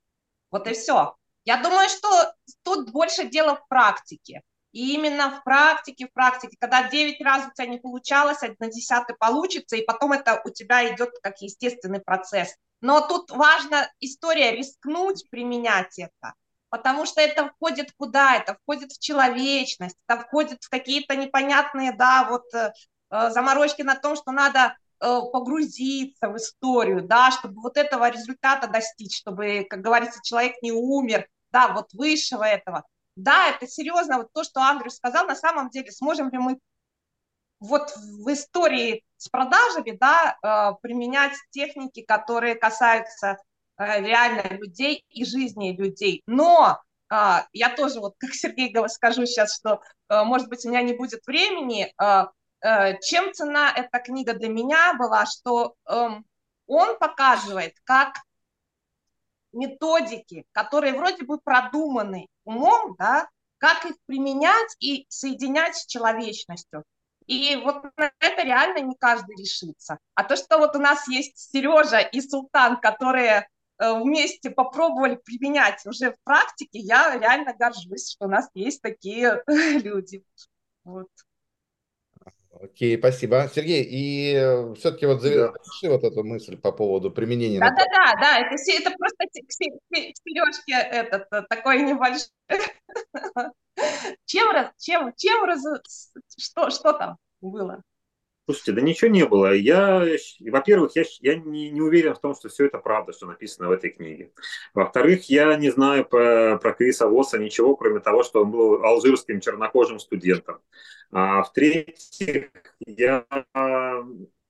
Вот и все. Я думаю, что тут больше дело в практике. И именно в практике, в практике, когда 9 раз у тебя не получалось, а на 10 получится, и потом это у тебя идет как естественный процесс. Но тут важна история рискнуть применять это, потому что это входит куда? Это входит в человечность, это входит в какие-то непонятные, да, вот э, э заморочки на том, что надо э, погрузиться в историю, да, чтобы вот этого результата достичь, чтобы, как говорится, человек не умер, да, вот высшего этого да, это серьезно, вот то, что Андрю сказал, на самом деле, сможем ли мы вот в истории с продажами, да, э, применять техники, которые касаются э, реально людей и жизни людей. Но э, я тоже, вот как Сергей скажу сейчас, что, может быть, у меня не будет времени, чем цена эта книга для меня была, что эм, он показывает, как методики, которые вроде бы продуманы умом, да, как их применять и соединять с человечностью. И вот на это реально не каждый решится. А то, что вот у нас есть Сережа и Султан, которые э, вместе попробовали применять уже в практике, я реально горжусь, что у нас есть такие люди. Вот. Окей, спасибо. Сергей, и э, все-таки вот заверши да. вот эту мысль по поводу применения. Да, да, это, это просто Сережке этот э, такой небольшой. Чем, чем, чем, что, что там было? Слушайте, да ничего не было. Я, во-первых, я, я не, не уверен в том, что все это правда, что написано в этой книге. Во-вторых, я не знаю про, про Криса Восса ничего, кроме того, что он был алжирским чернокожим студентом. А в-третьих, я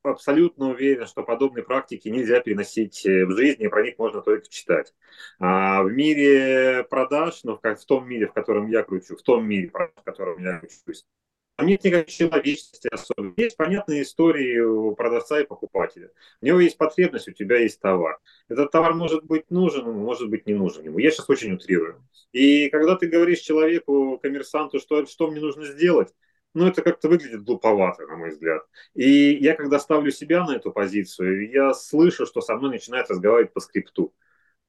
абсолютно уверен, что подобные практики нельзя переносить э, в жизни, и про них можно только читать. А в мире продаж, ну, как в том мире, в котором я кручу, в том мире, в котором я кручусь, нет никакой человечности особо. Есть понятные истории у продавца и покупателя. У него есть потребность, у тебя есть товар. Этот товар может быть нужен, может быть не нужен ему. Я сейчас очень утрирую. И когда ты говоришь человеку, коммерсанту, что, что мне нужно сделать, ну, это как-то выглядит глуповато, на мой взгляд. И я, когда ставлю себя на эту позицию, я слышу, что со мной начинает разговаривать по скрипту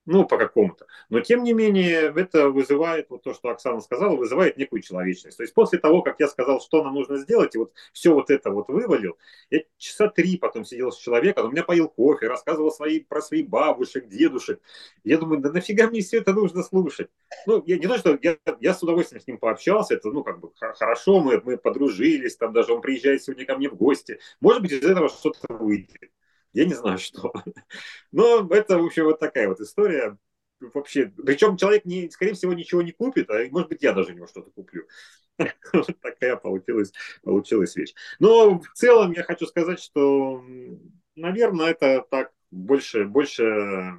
ну, по какому-то. Но, тем не менее, это вызывает, вот то, что Оксана сказала, вызывает некую человечность. То есть после того, как я сказал, что нам нужно сделать, и вот все вот это вот вывалил, я часа три потом сидел с человеком, он меня поил кофе, рассказывал свои, про своих бабушек, дедушек. Я думаю, да нафига мне все это нужно слушать? Ну, я, не то, что я, я с удовольствием с ним пообщался, это, ну, как бы хорошо, мы, мы подружились, там даже он приезжает сегодня ко мне в гости. Может быть, из этого что-то выйдет. Я не знаю, что. Но это, в общем, вот такая вот история. Вообще, причем человек, не, скорее всего, ничего не купит, а может быть, я даже у него что-то куплю. Такая получилась, получилась вещь. Но в целом я хочу сказать, что, наверное, это так больше, больше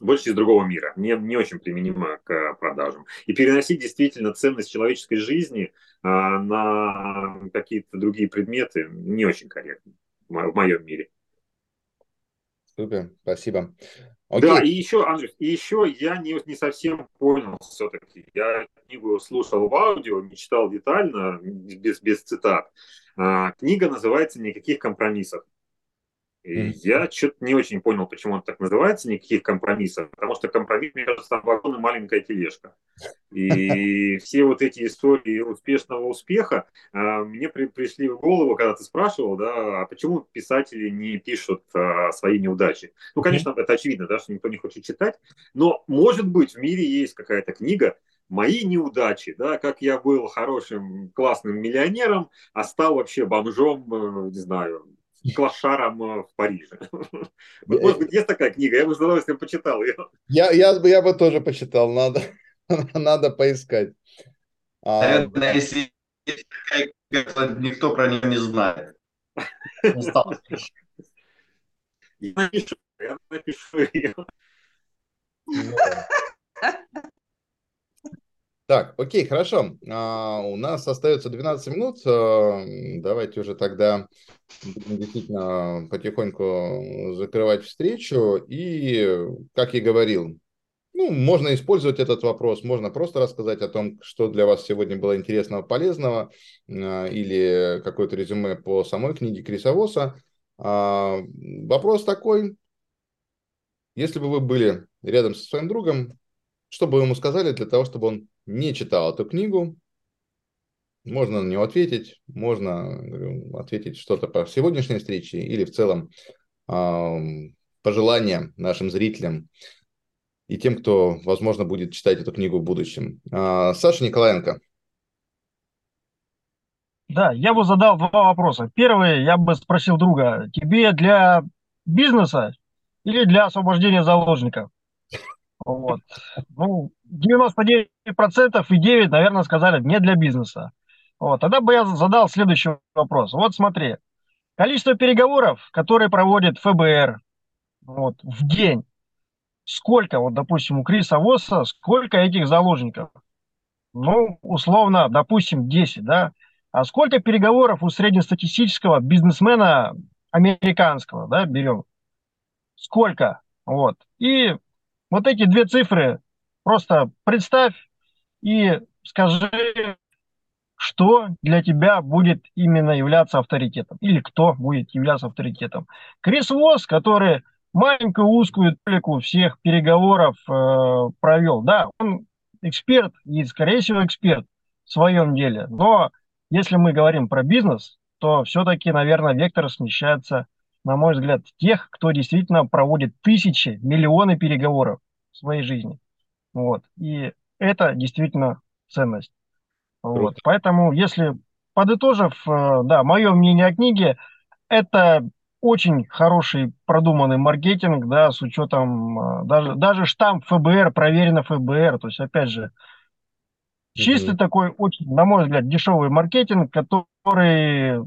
больше из другого мира, не, не очень применимо к продажам. И переносить действительно ценность человеческой жизни а, на какие-то другие предметы не очень корректно в моем мире. Супер, спасибо. Окей. Да, и еще, Андрей, и еще я не, не совсем понял все-таки. Я книгу слушал в аудио, не читал детально, без, без цитат. А, книга называется «Никаких компромиссов». Mm. я что-то не очень понял, почему он так называется, никаких компромиссов, потому что компромисс, вагон и маленькая тележка. И все вот эти истории успешного успеха а, мне при, пришли в голову, когда ты спрашивал, да, а почему писатели не пишут а, свои неудачи. Ну, конечно, это очевидно, да, что никто не хочет читать, но, может быть, в мире есть какая-то книга, мои неудачи, да, как я был хорошим, классным миллионером, а стал вообще бомжом, э, не знаю, клашаром э, в Париже. Может быть, есть такая книга, я бы с удовольствием почитал ее. Я, я, я бы тоже почитал, надо, надо поискать. А, Наверное, если есть такая книга, никто про нее не знает. Я напишу, я напишу ее. Так, окей, хорошо. А, у нас остается 12 минут. А, давайте уже тогда будем действительно потихоньку закрывать встречу. И, как я говорил, ну, можно использовать этот вопрос, можно просто рассказать о том, что для вас сегодня было интересного, полезного, а, или какое-то резюме по самой книге Криса Восса. А, вопрос такой, если бы вы были рядом со своим другом, что бы вы ему сказали для того, чтобы он не читал эту книгу, можно на него ответить, можно ответить что-то по сегодняшней встрече или в целом э, пожелания нашим зрителям и тем, кто, возможно, будет читать эту книгу в будущем. Э, Саша Николаенко. Да, я бы задал два вопроса. Первый, я бы спросил друга, тебе для бизнеса или для освобождения заложников? Вот. Ну, 99% и 9, наверное, сказали не для бизнеса. Вот. Тогда бы я задал следующий вопрос. Вот смотри, количество переговоров, которые проводит ФБР вот, в день, сколько, вот, допустим, у Криса Восса, сколько этих заложников? Ну, условно, допустим, 10, да? А сколько переговоров у среднестатистического бизнесмена американского, да, берем? Сколько? Вот. И вот эти две цифры просто представь и скажи, что для тебя будет именно являться авторитетом или кто будет являться авторитетом. Крис Восс, который маленькую узкую толику всех переговоров э, провел, да, он эксперт и, скорее всего, эксперт в своем деле. Но если мы говорим про бизнес, то все-таки, наверное, вектор смещается на мой взгляд, тех, кто действительно проводит тысячи, миллионы переговоров в своей жизни. Вот. И это действительно ценность. Вот. Поэтому, если подытожив, э, да, мое мнение о книге, это очень хороший продуманный маркетинг, да, с учетом э, даже, даже штамп ФБР, проверено ФБР. То есть, опять же, чистый mm-hmm. такой, очень, на мой взгляд, дешевый маркетинг, который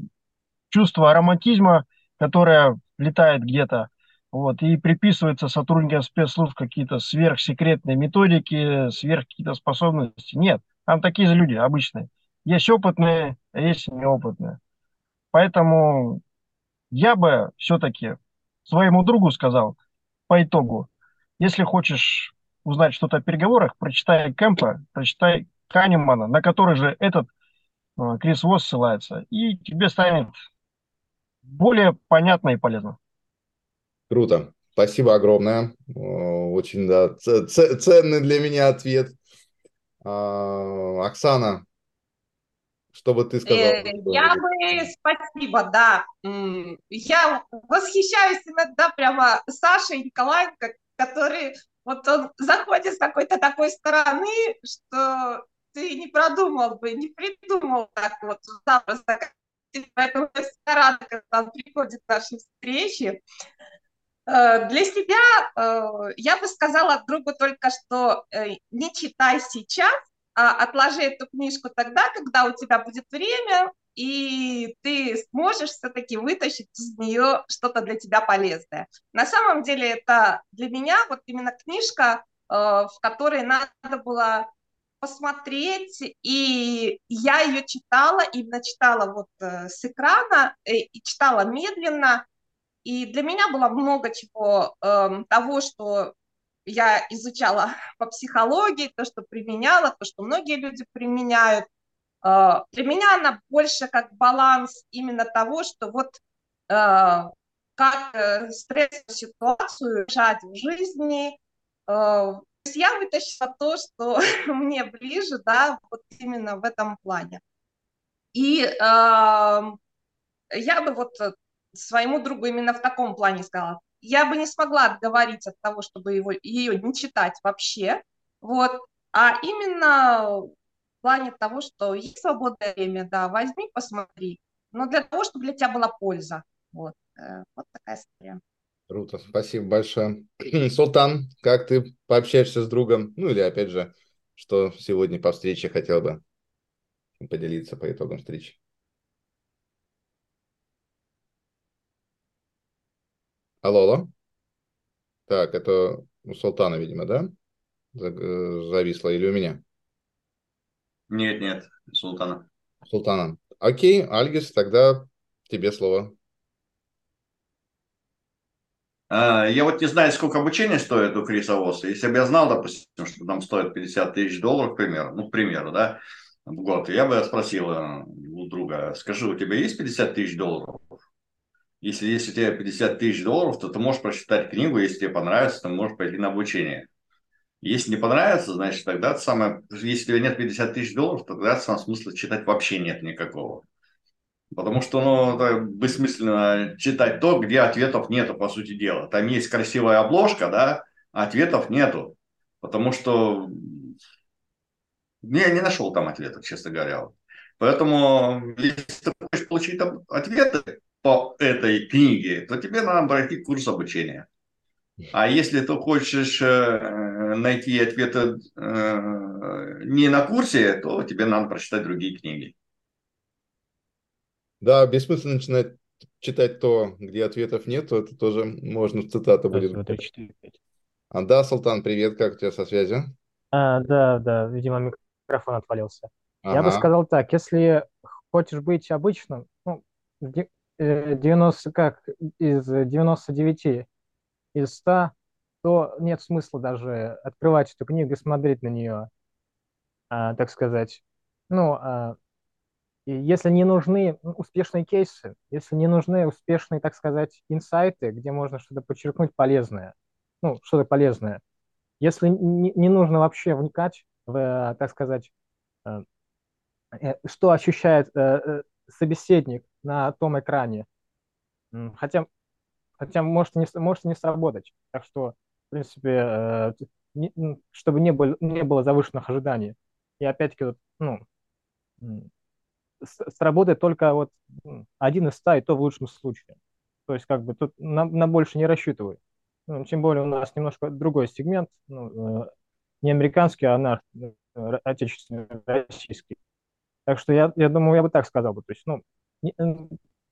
чувство ароматизма которая летает где-то, вот, и приписывается сотрудникам спецслужб какие-то сверхсекретные методики, сверх какие-то способности. Нет, там такие же люди обычные. Есть опытные, а есть неопытные. Поэтому я бы все-таки своему другу сказал по итогу, если хочешь узнать что-то о переговорах, прочитай Кэмпа, прочитай Канемана, на который же этот э, Крис Восс ссылается, и тебе станет более понятно и полезно. Круто. Спасибо огромное. Очень да, ценный для меня ответ. А, Оксана, что бы ты сказала? Э, я бы, спасибо, да. Я восхищаюсь иногда прямо Сашей Николаенко, который вот он заходит с какой-то такой стороны, что ты не продумал бы, не придумал так вот запросто. Поэтому я рада, когда он приходит к нашей встрече. Э, для себя э, я бы сказала другу только, что э, не читай сейчас, а отложи эту книжку тогда, когда у тебя будет время, и ты сможешь все-таки вытащить из нее что-то для тебя полезное. На самом деле это для меня вот именно книжка, в которой надо было посмотреть, и я ее читала, именно читала вот с экрана, и читала медленно, и для меня было много чего э, того, что я изучала по психологии, то, что применяла, то, что многие люди применяют. Э, для меня она больше как баланс именно того, что вот э, как э, стрессовую ситуацию решать в жизни. Э, есть я вытащила то, что мне ближе, да, вот именно в этом плане. И э, я бы вот своему другу именно в таком плане сказала. Я бы не смогла отговориться от того, чтобы его, ее не читать вообще, вот, а именно в плане того, что есть свободное время, да, возьми, посмотри, но для того, чтобы для тебя была польза, вот, э, вот такая история. Круто, спасибо большое. Султан, как ты пообщаешься с другом? Ну или опять же, что сегодня по встрече хотел бы поделиться по итогам встречи? Алло, алло. Так, это у Султана, видимо, да? Э, зависло или у меня? Нет, нет, Султана. Султана. Окей, Альгис, тогда тебе слово. А, я вот не знаю, сколько обучение стоит у Криса Восса. Если бы я знал, допустим, что там стоит 50 тысяч долларов, к ну, к примеру, да, в год, я бы спросил э, у друга, скажи, у тебя есть 50 тысяч долларов? Если есть у тебя 50 тысяч долларов, то ты можешь прочитать книгу, если тебе понравится, ты можешь пойти на обучение. Если не понравится, значит, тогда самое, если у тебя нет 50 тысяч долларов, тогда сам смысла читать вообще нет никакого. Потому что, ну, это бессмысленно читать то, где ответов нету, по сути дела. Там есть красивая обложка, да, а ответов нету. Потому что я не нашел там ответов, честно говоря. Поэтому, если ты хочешь получить ответы, по этой книге, то тебе надо пройти курс обучения. А если ты хочешь э, найти ответы э, не на курсе, то тебе надо прочитать другие книги. Да, бессмысленно начинать читать то, где ответов нет, то это тоже можно цитата будет. 3, 4, 5. А, да, Султан, привет, как у тебя со связью? А, да, да, видимо, микрофон отвалился. Ага. Я бы сказал так, если хочешь быть обычным, ну, 90, как из 99 из 100, то нет смысла даже открывать эту книгу и смотреть на нее, а, так сказать. Ну, а, если не нужны успешные кейсы, если не нужны успешные, так сказать, инсайты, где можно что-то подчеркнуть полезное, ну, что-то полезное, если не, не нужно вообще вникать в, так сказать, э, э, что ощущает э, собеседник на том экране. Хотя, хотя может, не, может не сработать. Так что, в принципе, э, чтобы не было, не было завышенных ожиданий. И опять-таки, ну, сработает только вот один из ста, и то в лучшем случае. То есть, как бы, тут на, на больше не рассчитывай. Ну, тем более у нас немножко другой сегмент, ну, э, не американский, а наш, э, отечественный, российский. Так что я, я думаю, я бы так сказал бы. То есть, ну, не,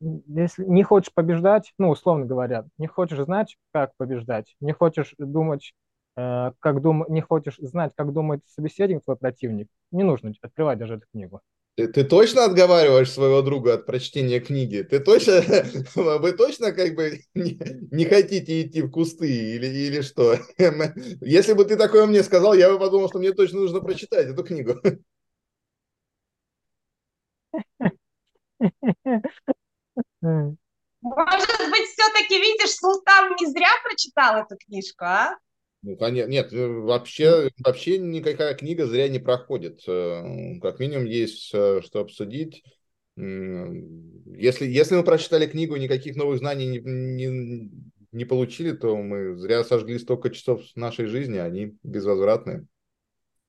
если не хочешь побеждать, ну, условно говоря, не хочешь знать, как побеждать, не хочешь думать, э, как дум... не хочешь знать, как думает собеседник, твой противник, не нужно открывать даже эту книгу. Ты, ты точно отговариваешь своего друга от прочтения книги? Ты точно, вы точно как бы не, не хотите идти в кусты или, или что? Если бы ты такое мне сказал, я бы подумал, что мне точно нужно прочитать эту книгу. Может быть, все-таки, видишь, Султан не зря прочитал эту книжку, а? Ну, конечно, нет, э, вообще, вообще никакая книга зря не проходит. Э, как минимум есть э, что обсудить. Если, если мы прочитали книгу и никаких новых знаний не, не, не получили, то мы зря сожгли столько часов нашей жизни, они безвозвратные.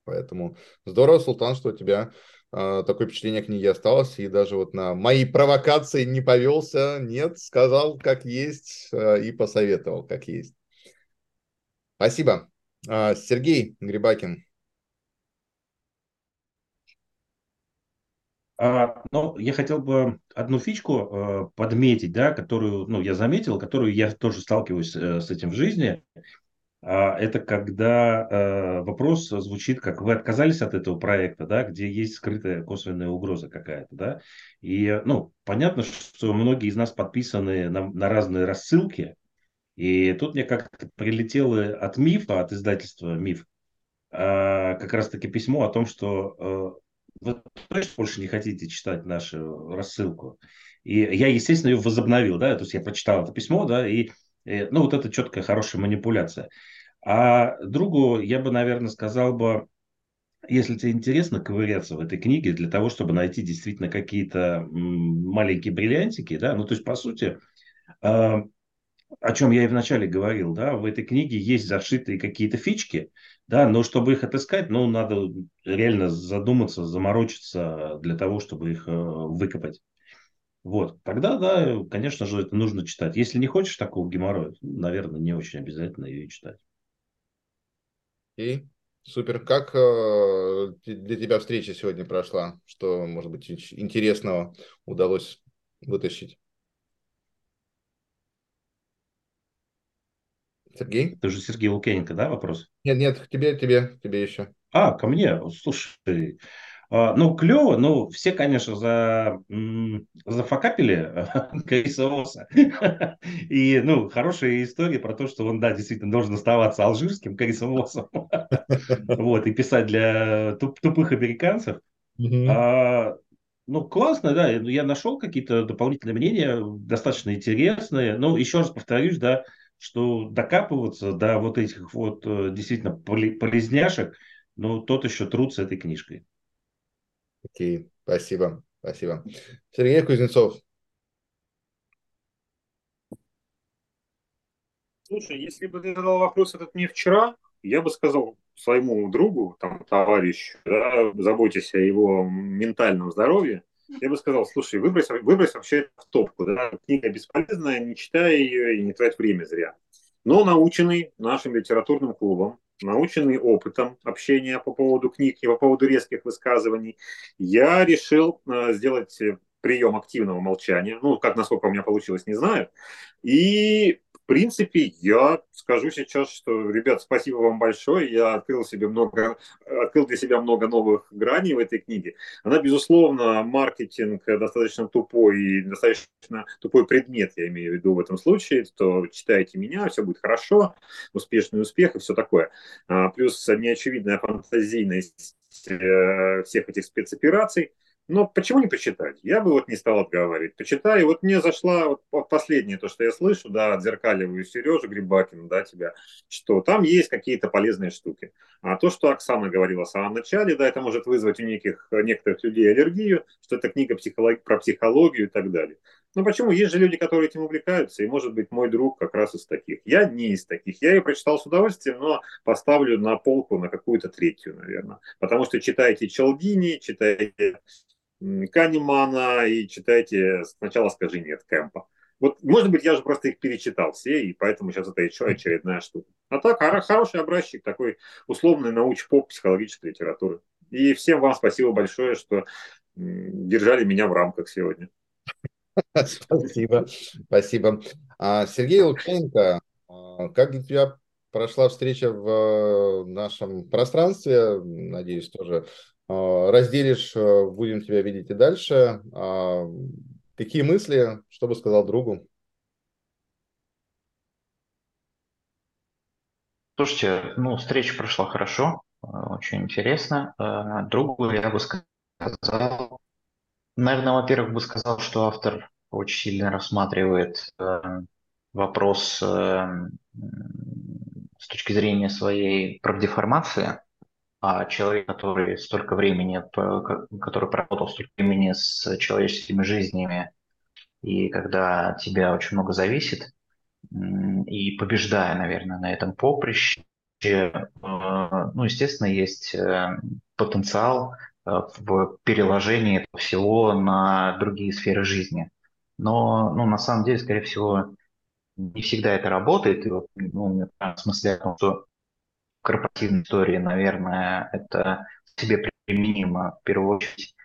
Поэтому здорово, Султан, что у тебя э, такое впечатление книги осталось, и даже вот на мои провокации не повелся, нет, сказал, как есть, э, и посоветовал, как есть. Спасибо. А, Сергей Грибакин. А, ну, я хотел бы одну фичку э, подметить, да, которую, ну, я заметил, которую я тоже сталкиваюсь э, с этим в жизни. А, это когда э, вопрос звучит, как вы отказались от этого проекта, да, где есть скрытая косвенная угроза какая-то, да. И, ну, понятно, что многие из нас подписаны на, на разные рассылки, и тут мне как-то прилетело от МИФа, от издательства МИФ, а, как раз-таки письмо о том, что э, вы точно больше не хотите читать нашу рассылку. И я, естественно, ее возобновил, да, то есть я прочитал это письмо, да, и, и ну, вот это четкая, хорошая манипуляция. А другу я бы, наверное, сказал бы, если тебе интересно ковыряться в этой книге для того, чтобы найти действительно какие-то маленькие бриллиантики, да, ну, то есть, по сути, а, о чем я и вначале говорил, да, в этой книге есть зашитые какие-то фички, да, но чтобы их отыскать, ну, надо реально задуматься, заморочиться для того, чтобы их э, выкопать. Вот, тогда, да, конечно же, это нужно читать. Если не хочешь такого геморроя, наверное, не очень обязательно ее читать. И супер. Как э, для тебя встреча сегодня прошла? Что, может быть, интересного удалось вытащить? Сергей? Ты же Сергей Лукьяненко, да, вопрос? Нет, нет, к тебе, тебе, тебе еще. А, ко мне? Слушай, а, ну, клево, ну, все, конечно, за, зафакапили Криса Оса. И, ну, хорошая история про то, что он, да, действительно должен оставаться алжирским Крисом Осом. Вот, и писать для тупых американцев. А, ну, классно, да, я нашел какие-то дополнительные мнения, достаточно интересные. Но еще раз повторюсь, да, что докапываться до вот этих вот э, действительно полезняшек, ну, тот еще труд с этой книжкой. Окей, спасибо, спасибо. Сергей Кузнецов. Слушай, если бы ты задал вопрос этот мне вчера, я бы сказал своему другу, там, товарищу, да, заботьтесь о его ментальном здоровье, я бы сказал, слушай, выбрось, выбрось вообще в топку. Да? Книга бесполезная, не читай ее и не трать время зря. Но наученный нашим литературным клубом, наученный опытом общения по поводу книг и по поводу резких высказываний, я решил э, сделать прием активного молчания. Ну, как насколько у меня получилось, не знаю. И в принципе, я скажу сейчас, что, ребят, спасибо вам большое. Я открыл себе много, открыл для себя много новых граней в этой книге. Она, безусловно, маркетинг достаточно тупой и достаточно тупой предмет, я имею в виду в этом случае, то читайте меня, все будет хорошо, успешный успех и все такое. А, плюс неочевидная фантазийность э, всех этих спецопераций – но почему не почитать? Я бы вот не стал отговаривать. Почитай. Вот мне зашла вот последнее то, что я слышу, да, отзеркаливаю Сережу Грибакина, да, тебя, что там есть какие-то полезные штуки. А то, что Оксана говорила в самом начале, да, это может вызвать у неких, некоторых людей аллергию, что это книга психолог, про психологию и так далее. Ну почему? Есть же люди, которые этим увлекаются, и, может быть, мой друг как раз из таких. Я не из таких. Я ее прочитал с удовольствием, но поставлю на полку на какую-то третью, наверное. Потому что читайте Челдини, читайте Канемана и читайте «Сначала скажи нет» Кэмпа. Вот, может быть, я же просто их перечитал все, и поэтому сейчас это еще очередная штука. А так, хороший образчик такой условный науч-поп психологической литературы. И всем вам спасибо большое, что держали меня в рамках сегодня. Спасибо, спасибо. А, Сергей Лукьяненко, а, как для тебя прошла встреча в э, нашем пространстве? Надеюсь, тоже разделишь, э, будем тебя видеть и дальше. Какие мысли, что бы сказал другу? Слушайте, ну, встреча прошла хорошо, э, очень интересно. Другу я бы сказал, наверное, во-первых, бы сказал, что автор очень сильно рассматривает э, вопрос э, с точки зрения своей правдеформации, а человек, который столько времени, который проработал столько времени с человеческими жизнями, и когда тебя очень много зависит, и побеждая, наверное, на этом поприще, э, ну, естественно, есть потенциал в переложении этого всего на другие сферы жизни. Но ну, на самом деле, скорее всего, не всегда это работает. И вот, ну, в смысле о том, что корпоративная история, наверное, это себе применимо в первую очередь.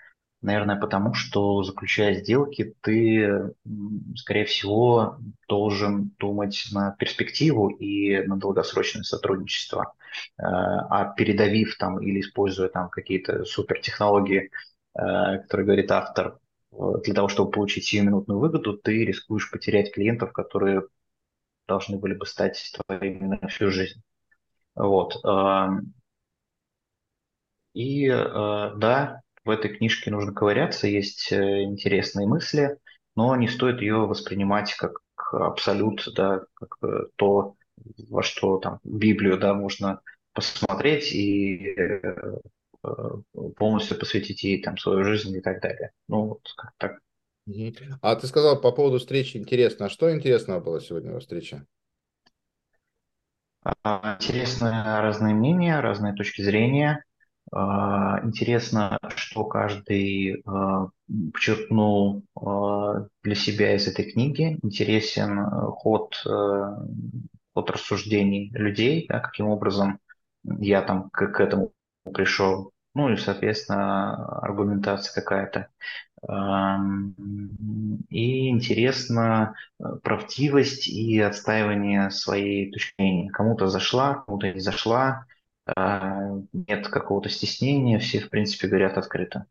Наверное, потому что, заключая сделки, ты, скорее всего, должен думать на перспективу и на долгосрочное сотрудничество. Э, а передавив там или используя там какие-то супертехнологии, э, которые говорит автор, для того, чтобы получить сиюминутную выгоду, ты рискуешь потерять клиентов, которые должны были бы стать твоими на всю жизнь. Вот. И э, да, в этой книжке нужно ковыряться, есть э, интересные мысли, но не стоит ее воспринимать как абсолют, да, как э, то, во что там Библию, да, можно посмотреть и полностью посвятить ей там свою жизнь и так далее. Ну, вот так. А ты сказал по поводу встречи интересно. А что интересного было сегодня во встрече? А, интересно разные мнения, разные точки зрения. А, интересно, что каждый а, подчеркнул для себя из этой книги. Интересен ход, ход рассуждений людей, да, каким образом я там к, к этому пришел. Ну и, соответственно, аргументация какая-то. И интересно э, правдивость и отстаивание своей точки зрения. Кому-то зашла, кому-то не зашла, а, нет какого-то стеснения, все, в принципе, говорят открыто.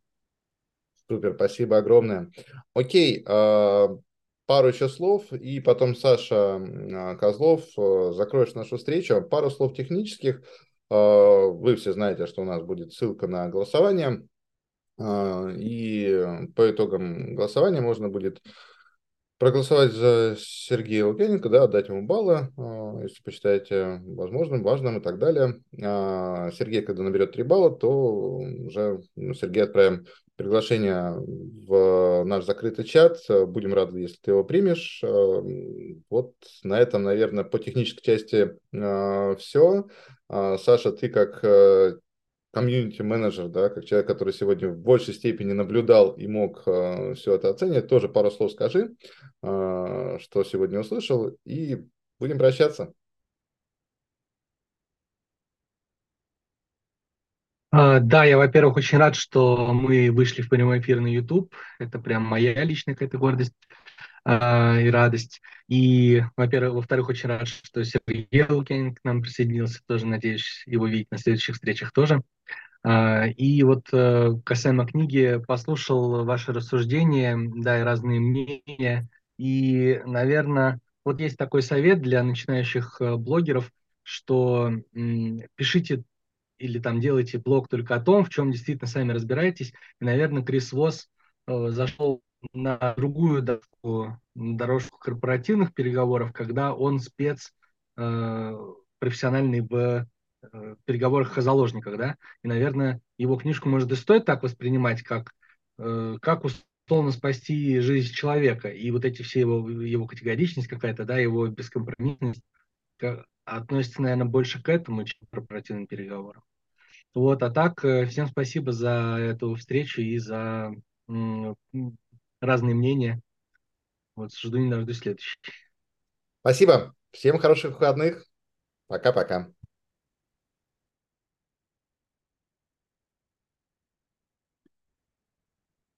Супер, спасибо огромное. Окей, а, пару еще слов, и потом Саша а, Козлов э, закроешь нашу встречу. Пару слов технических. Вы все знаете, что у нас будет ссылка на голосование и по итогам голосования можно будет проголосовать за Сергея Лукьяненко, да, отдать ему баллы, а, если посчитаете возможным, важным и так далее. А, Сергей, когда наберет 3 балла, то уже Сергей отправим приглашение в наш закрытый чат. Будем рады, если ты его примешь. Вот на этом, наверное, по технической части все. Саша, ты как э, комьюнити-менеджер, да, как человек, который сегодня в большей степени наблюдал и мог э, все это оценивать, тоже пару слов скажи, э, что сегодня услышал, и будем прощаться. А, да, я, во-первых, очень рад, что мы вышли в прямой эфир на YouTube. Это прям моя личная какая-то гордость а, и радость. И, во-первых, во-вторых, очень рад, что Сергей Лукин к нам присоединился. Тоже надеюсь его видеть на следующих встречах тоже. А, и вот э, касаемо книги, послушал ваши рассуждения, да, и разные мнения. И, наверное, вот есть такой совет для начинающих э, блогеров, что пишите или там делайте блог только о том, в чем действительно сами разбираетесь. И, наверное, Крис Восс э, зашел на другую дорожку, дорожку корпоративных переговоров, когда он спец профессиональный в э, переговорах о заложниках, да, и, наверное, его книжку, может, и стоит так воспринимать, как, э, как условно спасти жизнь человека, и вот эти все его, его категоричность какая-то, да, его бескомпромиссность как, относится, наверное, больше к этому, чем к корпоративным переговорам. Вот, а так, э, всем спасибо за эту встречу и за разные мнения. Вот, жду не дождусь следующий. Спасибо. Всем хороших выходных. Пока-пока.